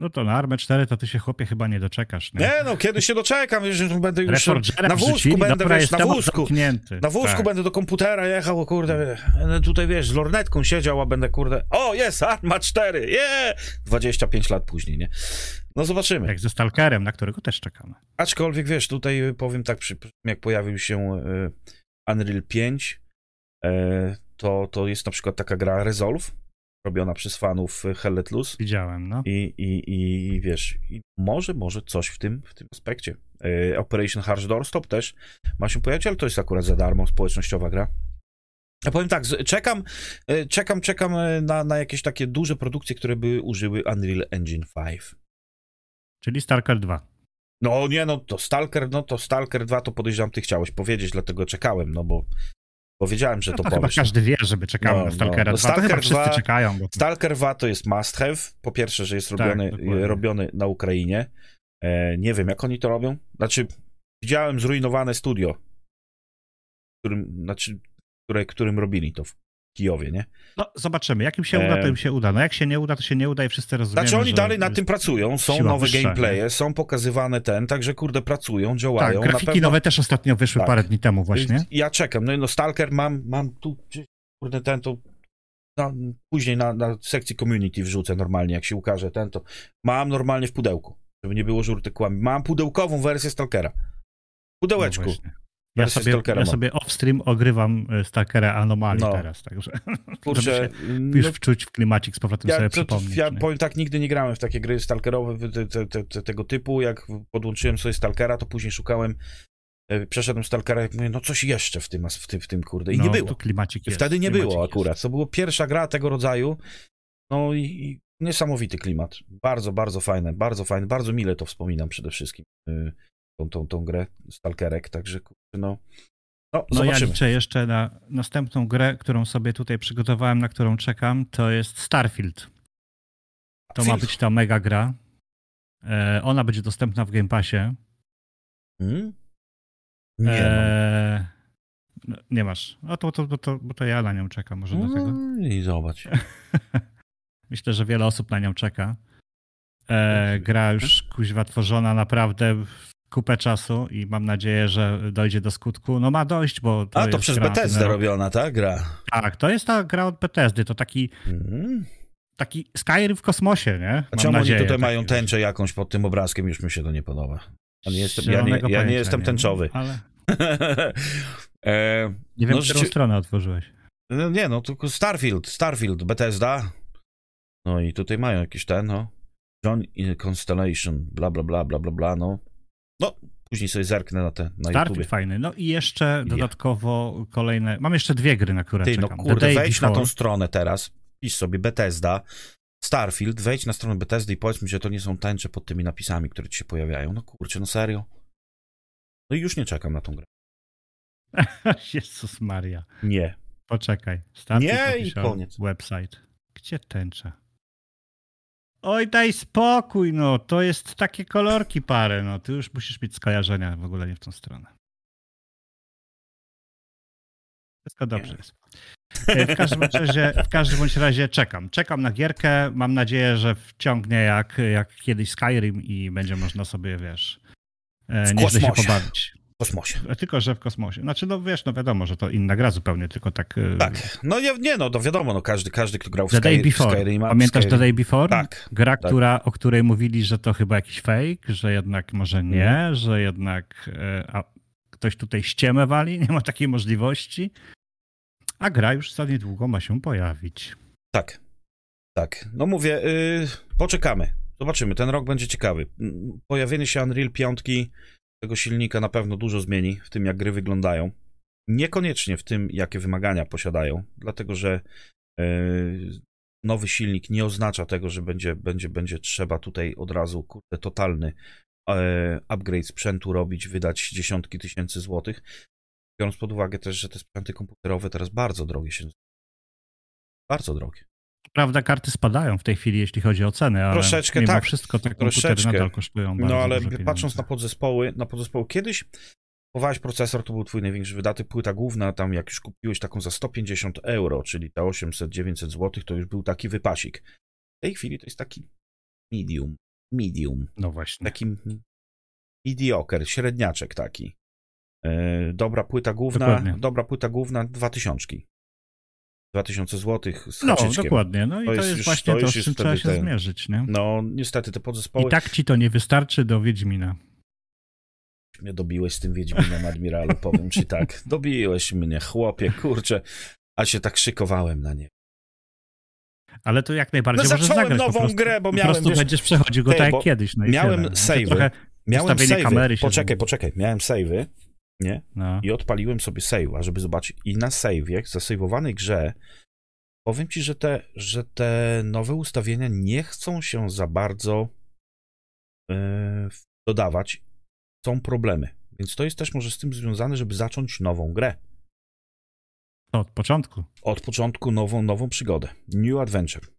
No to na Armę 4 to ty się chłopie chyba nie doczekasz. Nie, Nie no, kiedy się doczekam, że będę już na wózku będę, dobra, wiesz, na wózku. zamknięty. Na wózku Tak. będę do komputera jechał, o kurde, będę tutaj wiesz, z lornetką siedział, a będę kurde, o jest, Arma 4, je! 25 lat później, nie? No zobaczymy. Jak ze Stalkerem, na którego też czekamy. Aczkolwiek wiesz, tutaj powiem tak, przy, jak pojawił się e, Unreal 5, e, to, to jest na przykład taka gra Resolve, robiona przez fanów Hell Let Loose. Widziałem, no. I, i, i wiesz, i może, może coś w tym, w tym aspekcie. E, Operation Harsh Doorstop też ma się pojawić, ale to jest akurat za darmo, społecznościowa gra. Ja powiem tak, czekam, e, czekam, czekam e, na, na jakieś takie duże produkcje, które by użyły Unreal Engine 5. Czyli Stalker 2. No nie, no to Stalker, no to Stalker 2 to podejrzewam, ty chciałeś powiedzieć, dlatego czekałem, no bo powiedziałem, że No to, to chyba powiesz. każdy wie, żeby czekamy No, na Stalkera no. 2. To chyba Stalker wszyscy 2 czekają. Bo... Stalker 2 to jest must have. Po pierwsze, że jest Tak, robiony, dokładnie. robiony na Ukrainie. E, nie wiem, jak oni to robią. Znaczy, widziałem zrujnowane studio, którym, znaczy, które, którym robili to Kijowie, nie? No, zobaczymy. Jak im się uda, to Em. im się uda. No jak się nie uda, to się nie uda i wszyscy rozumiemy, Znaczy, oni dalej nad tym pracują, są nowe wyższa, gameplaye, są pokazywane ten, także kurde, pracują, Tak, działają. grafiki na pewno... nowe też ostatnio wyszły Tak. parę dni temu właśnie. Ja czekam. No, no Stalker mam, mam tu, kurde, ten to na, później na, na sekcji community wrzucę normalnie, jak się ukaże ten, to mam normalnie w pudełku, żeby nie było żurtykłami. Mam pudełkową wersję Stalkera. W No pudełeczku. właśnie. Ja sobie, Stalkera ja mam. sobie off-stream ogrywam y, Stalkera Anomalii No. teraz, także Kurczę, no, już wczuć w klimacik z powrotem ja, sobie to, przypomnieć. ja nie? powiem tak, nigdy nie grałem w takie gry stalkerowe te, te, te, te, tego typu. Jak podłączyłem sobie Stalkera, to później szukałem, e, przeszedłem Stalkera i mówię, no coś jeszcze w tym, w tym, w tym kurde. I no, nie było. Klimacik jest. Wtedy nie było jest. akurat. To była pierwsza gra tego rodzaju. No i, i niesamowity klimat. Bardzo, bardzo fajne, bardzo fajne. Bardzo mile to wspominam przede wszystkim. Tą, tą, tą grę Stalkerek, także no. No, No ja liczę jeszcze na następną grę, którą sobie tutaj przygotowałem, na którą czekam, to jest Starfield. To ma być ta mega gra. E, ona będzie dostępna w Game Passie. Hmm? Nie mam. E, no, nie masz. No to, to, to, bo to ja na nią czekam, może dlatego. No I zobacz. Myślę, że wiele osób na nią czeka. E, gra już kuźwa tworzona naprawdę kupę czasu i mam nadzieję, że dojdzie do skutku. No ma dojść, bo to A to przez Bethesda ten robiona, ta gra. Tak, to jest ta gra od Bethesdy. To taki, Mhm. taki Skyrim w kosmosie, nie? A Mam czemu nadzieję, oni tutaj mają tęczę jakąś pod tym obrazkiem? Już mi się to nie podoba. Ja nie jestem, ja nie, ja nie jestem tęczowy. Ale e, nie wiem, No, którą rzeczy- stronę otworzyłeś. No nie, no tylko Starfield, Starfield, Bethesda. No i tutaj mają jakiś ten, no. John in Constellation, bla, bla, bla, bla, bla, bla, no. No, później sobie zerknę na te, na Starfield YouTubie. fajny. No i jeszcze dodatkowo kolejne. Mam jeszcze dwie gry, na które Ty, no czekam. The kurde, wejdź na Before. tą stronę teraz, pisz sobie Bethesda, Starfield, wejdź na stronę Bethesdy i powiedz mi, że to nie są tęcze pod tymi napisami, które ci się pojawiają. No kurczę, no serio. No i już nie czekam na tą grę. Jezus Maria. Nie. Poczekaj. Starfield Nie, i koniec. Website. Gdzie tęcza? Oj, daj spokój, no. To jest takie kolorki parę, no. Ty już musisz mieć skojarzenia w ogóle nie w tą stronę. Wszystko dobrze jest. E, W każdym, razie, w każdym bądź razie czekam. Czekam na gierkę. Mam nadzieję, że wciągnie jak, jak kiedyś Skyrim i będzie można sobie, wiesz, e, W nieźle się pobawić. W kosmosie. E, Tylko, że w kosmosie. Znaczy, no wiesz, no wiadomo, że to inna gra zupełnie, tylko tak... e, Tak. No nie, nie no, to wiadomo, no każdy, każdy kto grał w The Day Sky, Before. Skyrima. Pamiętasz Skyrim- The Day Before? Tak. Gra, tak. która, o której mówili, że to chyba jakiś fake, że jednak może nie, Mhm. że jednak e, a, ktoś tutaj ściemę wali, nie ma takiej możliwości. A gra już za niedługo ma się pojawić. Tak. Tak. No mówię, yy, poczekamy. Zobaczymy, ten rok będzie ciekawy. Mm, Pojawienie się Unreal 5 tego silnika na pewno dużo zmieni w tym, jak gry wyglądają. Niekoniecznie w tym, jakie wymagania posiadają, dlatego że yy, nowy silnik nie oznacza tego, że będzie, będzie, będzie trzeba tutaj od razu kurde, totalny e, upgrade sprzętu robić, wydać dziesiątki tysięcy złotych. Biorąc pod uwagę też, że te sprzęty komputerowe teraz bardzo drogie się. Bardzo drogie. Prawda, karty spadają w tej chwili, jeśli chodzi o ceny, ale Troszeczkę mimo tak, wszystko te komputery troszeczkę. nadal kosztują bardzo No ale patrząc na podzespoły, na podzespoły, kiedyś kupowałeś procesor, to był twój największy wydatek, płyta główna, tam jak już kupiłeś taką za 150 euro, czyli ta 800-900 zł, to już był taki wypasik. W tej chwili to jest taki medium, medium. No właśnie. Taki mediocre, średniaczek taki. E, dobra płyta główna, Dokładnie. dobra płyta główna, dwa tysiączki. 2000 zł z No, haczyczkiem. dokładnie. No i To to, jest już- właśnie to z czym trzeba się ten- zmierzyć, nie? No, niestety te podzespoły I tak ci to nie wystarczy do Wiedźmina. mnie dobiłeś z tym Wiedźminem, admiralu, powiem ci tak. Dobiłeś mnie, chłopie, kurczę, a się tak szykowałem na nie. Ale to jak No najbardziej możesz zacząłem zagrać. po nową prostu, grę, bo po miałem, prostu wiesz, będziesz przechodził go Ty, tak jak kiedyś. No miałem save'y. Miałem save'y. kamery Poczekaj, poczekaj, miałem save'y, nie? no. I odpaliłem sobie save'a, żeby zobaczyć. I na save'ie, w zasejwowanej grze, powiem ci, że te, że te nowe ustawienia nie chcą się za bardzo e, dodawać. Są problemy. Więc to jest też może z tym związane, żeby zacząć nową grę. Od początku. Od początku nową, nową przygodę. New Adventure.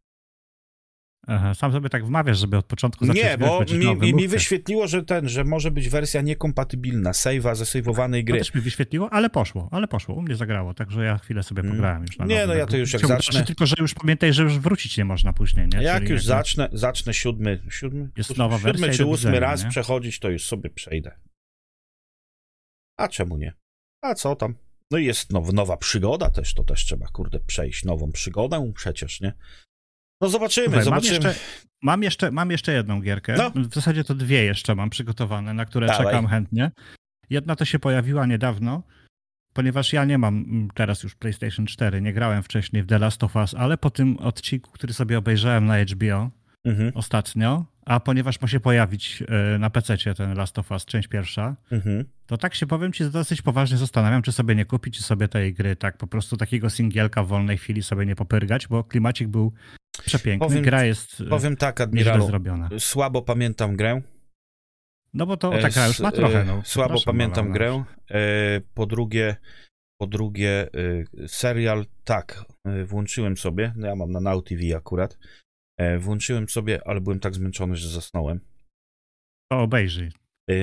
Aha, sam sobie tak wmawiasz, żeby od początku zacząć Nie, bo mi, mi, mi wyświetliło, że ten, że może być wersja niekompatybilna save'a zasejwowanej To gry. też mi wyświetliło, ale poszło, ale poszło. U mnie zagrało, także ja chwilę sobie Mm. pograłem już na Nie, no ja to już jak chciałbym zacznę- zobaczyć, Tylko, że już pamiętaj, że już wrócić nie można później, nie? Jak Czyli już jakby- zacznę, zacznę siódmy, siódmy, Jest nowa siódmy wersja czy ósmy widzenia, raz nie? przechodzić, to już sobie przejdę. A czemu nie? A co tam? No i jest now, nowa przygoda też, to też trzeba, kurde, przejść nową przygodę przecież, nie? No zobaczymy, Słuchaj, mam zobaczymy. jeszcze, mam, jeszcze, mam jeszcze jedną gierkę. No. W zasadzie to dwie jeszcze mam przygotowane, na które Dawaj. czekam chętnie. Jedna to się pojawiła niedawno, ponieważ ja nie mam mm, teraz już PlayStation 4, nie grałem wcześniej w The Last of Us, ale po tym odcinku, który sobie obejrzałem na HBO Mhm, ostatnio, a ponieważ ma się pojawić e, na PC ten Last of Us, część pierwsza, mhm. to tak się powiem ci, dosyć poważnie zastanawiam, czy sobie nie kupić czy sobie tej gry, tak po prostu takiego singielka w wolnej chwili sobie nie popyrgać, bo klimacik był przepiękny, Powiem- gra jest e, Powiem tak, admiralu, zrobiona. słabo pamiętam grę. No bo to E, taka już ma trochę, no. Słabo pamiętam grę. Po drugie, po drugie, serial, tak, włączyłem sobie, no ja mam na Now TV akurat, włączyłem sobie, ale byłem tak zmęczony, że zasnąłem. To obejrzyj. E,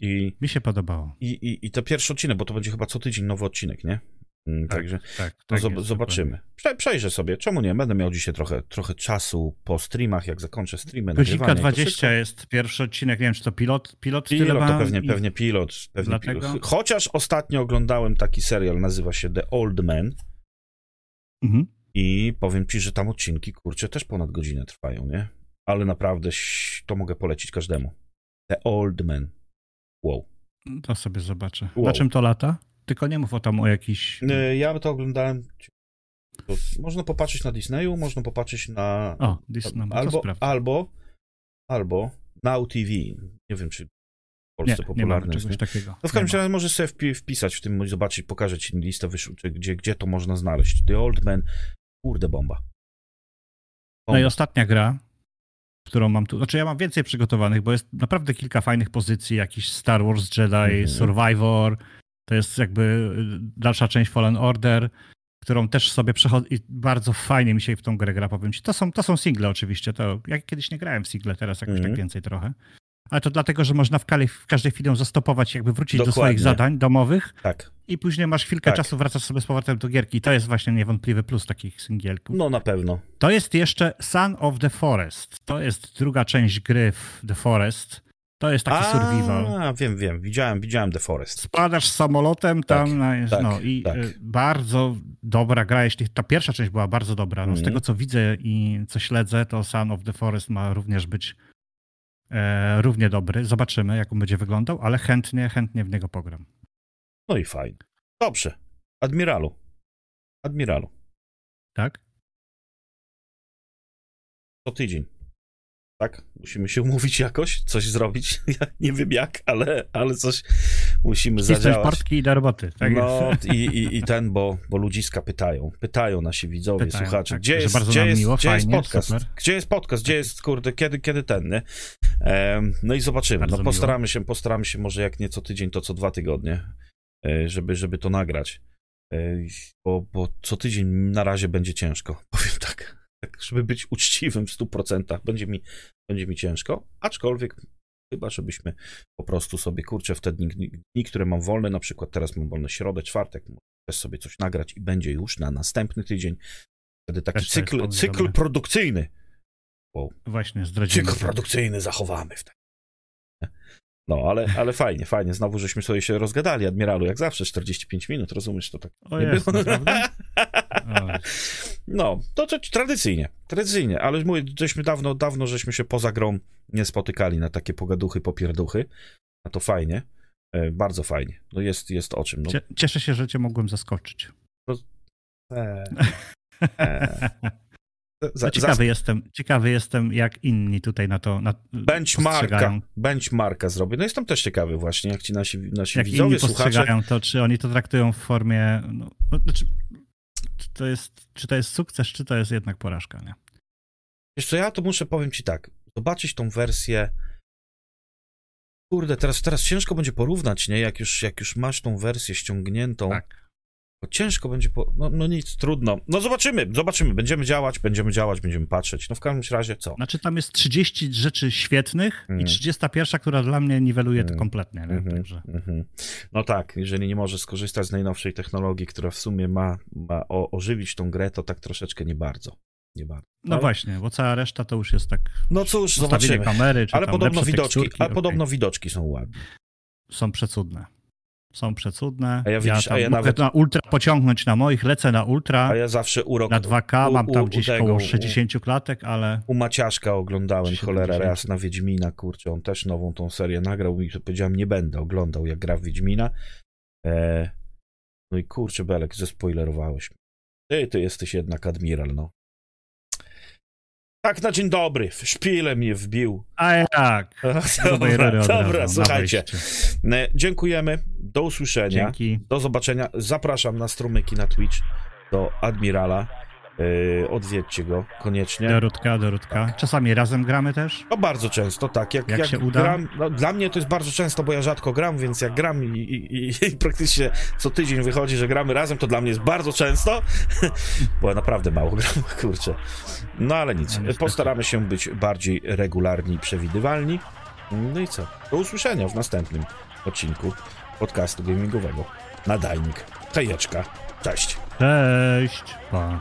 I, Mi się podobało. i, i, I to pierwszy odcinek, bo to będzie chyba co tydzień nowy odcinek, nie? Mm, Tak, Także Tak, no, tak zob- jest, zobaczymy. Prze- przejrzę sobie, czemu nie? Będę miał dzisiaj trochę, trochę czasu po streamach, jak zakończę streamy. Godzinka nagrywanie, to 20 wszystko- jest pierwszy odcinek, nie wiem czy to pilot, pilot, Pilot to pewnie, i- pewnie pilot. Pewnie Dlatego- pilot. Chociaż ostatnio oglądałem taki serial, nazywa się The Old Man Mhm. I powiem ci, że tam odcinki, kurczę, też ponad godzinę trwają, nie? Ale naprawdę to mogę polecić każdemu. The Old Man. Wow. To sobie zobaczę. Wow. Na czym to lata? Tylko nie mów o tam o jakiś... E, Ja to oglądałem... To można popatrzeć na Disneyu, można popatrzeć na... O, Disney, no, albo, albo, albo Now TV. Nie wiem, czy w Nie, Polsce nie popularne jest. czegoś Nie? takiego. No w każdym Nie razie możesz sobie wpi- wpisać w tym, zobaczyć, pokażę ci listę, gdzie, gdzie to można znaleźć. The Old Man, kurde bomba. No i Bomba. ostatnia gra, którą mam tu. Znaczy, ja mam więcej przygotowanych, bo jest naprawdę kilka fajnych pozycji, jakiś Star Wars Jedi, Mhm. Survivor. To jest jakby y, dalsza część Fallen Order, którą też sobie przechodzę i bardzo fajnie mi się w tą grę gra, powiem ci. To są, to są single oczywiście, to ja kiedyś nie grałem w single, teraz jakoś Mhm. tak więcej trochę. Ale to dlatego, że można w, kale, w każdej chwili ją zastopować, jakby wrócić do Dokładnie. swoich zadań domowych Tak, i później masz chwilkę Tak. czasu, wracasz sobie z powrotem do gierki. I to jest właśnie niewątpliwy plus takich singielków. no na pewno. To jest jeszcze Son of the Forest. To jest druga część gry w The Forest. To jest taki survival. A, wiem, wiem, widziałem, widziałem The Forest. Spadasz samolotem tam, Tak, na, tak, no i tak. y, bardzo dobra gra, jeśli ta pierwsza część była bardzo dobra. No, Z Mhm. tego co widzę i co śledzę, to Son of the Forest ma również być e, równie dobry. Zobaczymy, jak on będzie wyglądał, ale chętnie, chętnie w niego pogram. No i fajnie. Dobrze. Admiralu. Admiralu. Tak? Co tydzień. Tak? Musimy się umówić jakoś, coś zrobić. Ja nie wiem jak, ale, ale coś musimy Ścisnąć zadziałać. portki i do roboty. Tak no jest. i, i, i ten, bo, bo ludziska pytają. Pytają nasi widzowie, Pytają, słuchacze. tak, Gdzie jest, gdzie jest, miło, gdzie jest fajnie, podcast? super. Gdzie jest podcast? Gdzie jest, kurde, kiedy, kiedy ten, nie? Em, no i zobaczymy. Bardzo No miło. postaramy się, postaramy się może jak nie co tydzień, to co dwa tygodnie, e, żeby, żeby to nagrać. E, Bo, bo co tydzień na razie będzie ciężko. Powiem tak. Żeby być uczciwym w 100%, będzie mi, będzie mi ciężko, aczkolwiek chyba, żebyśmy po prostu sobie, kurczę, w te dni, dni, które mam wolne, na przykład teraz mam wolne środę, czwartek, też sobie coś nagrać i będzie już na następny tydzień. Wtedy taki Też cykl, cykl produkcyjny Właśnie zdradzimy. Cykl produkcyjny zachowamy w tym. No, ale, ale fajnie, fajnie. Znowu żeśmy sobie się rozgadali, admiralu, jak zawsze, 45 minut, rozumiesz, to tak O nie jest, było. No, to, to tradycyjnie, tradycyjnie, ale mówię, żeśmy dawno, dawno żeśmy się poza grą nie spotykali na takie pogaduchy, popierduchy, a to fajnie, e, bardzo fajnie, no jest, jest o czym. No, Cie- Cieszę się, że cię mogłem zaskoczyć. e, e, za, No, ciekawy, jestem, ciekawy jestem, jak inni tutaj na to na, Benchmarka, benchmarka zrobię. No jestem też ciekawy właśnie, jak ci nasi, nasi Jak widzowie, inni słuchacze. postrzegają to, czy oni to traktują w formie, no, no, znaczy, czy to jest, czy to jest sukces, czy to jest jednak porażka, nie? Wiesz co, ja to muszę, powiem ci tak, zobaczyć tą wersję Kurde, teraz, teraz ciężko będzie porównać, nie? Jak już, jak już masz tą wersję ściągniętą, Tak. To ciężko będzie. Po... No, no nic, trudno. No zobaczymy, zobaczymy. Będziemy działać, będziemy działać, będziemy patrzeć. No w każdym razie co? Znaczy tam jest 30 rzeczy świetnych Mhm. i 31, która dla mnie niweluje to Mhm. kompletnie, nie? Mhm, Także mhm. No tak, jeżeli nie możesz skorzystać z najnowszej technologii, która w sumie ma, ma o, ożywić tą grę, to tak troszeczkę nie bardzo. Nie bardzo. no Ale- właśnie, bo cała reszta to już jest tak No cóż, zobaczymy. kamery, czy Ale podobno widoczki, ale okej. podobno widoczki są ładne. są przecudne. Są przecudne. A ja widzisz, tam a ja nawet- na ultra pociągnąć na moich, lecę na ultra, A ja zawsze urok. na 2K, u- mam tam u gdzieś tego, koło u- 60 klatek, ale U Maciaszka oglądałem cholera 70? raz na Wiedźmina, kurczę, on też nową tą serię nagrał i powiedziałem, nie będę oglądał jak gra w Wiedźmina. E, no i kurczę, Belek, zespoilerowałeś. Ty, ty jesteś jednak admiral, no. Tak na dzień dobry, w szpilę mnie wbił. a jak? Dobra, dobra słuchajcie. E, Dziękujemy, do usłyszenia, Dzięki. do zobaczenia. Zapraszam na strumyki na Twitch do admirala. E, odwiedźcie go koniecznie. Dorutka, Dorutka. Czasami razem gramy też. No bardzo często, tak. Jak, Jak jak się uda? gram, no, dla mnie to jest bardzo często, bo ja rzadko gram, więc jak gram i, i, i, praktycznie co tydzień wychodzi, że gramy razem, to dla mnie jest bardzo często, bo ja naprawdę mało gram, kurczę. No ale nic, No, postaramy się być bardziej regularni i przewidywalni. No i co? Do usłyszenia w następnym odcinku podcastu gamingowego. Nadajnik. Hejeczka. Cześć. Cześć. Pa.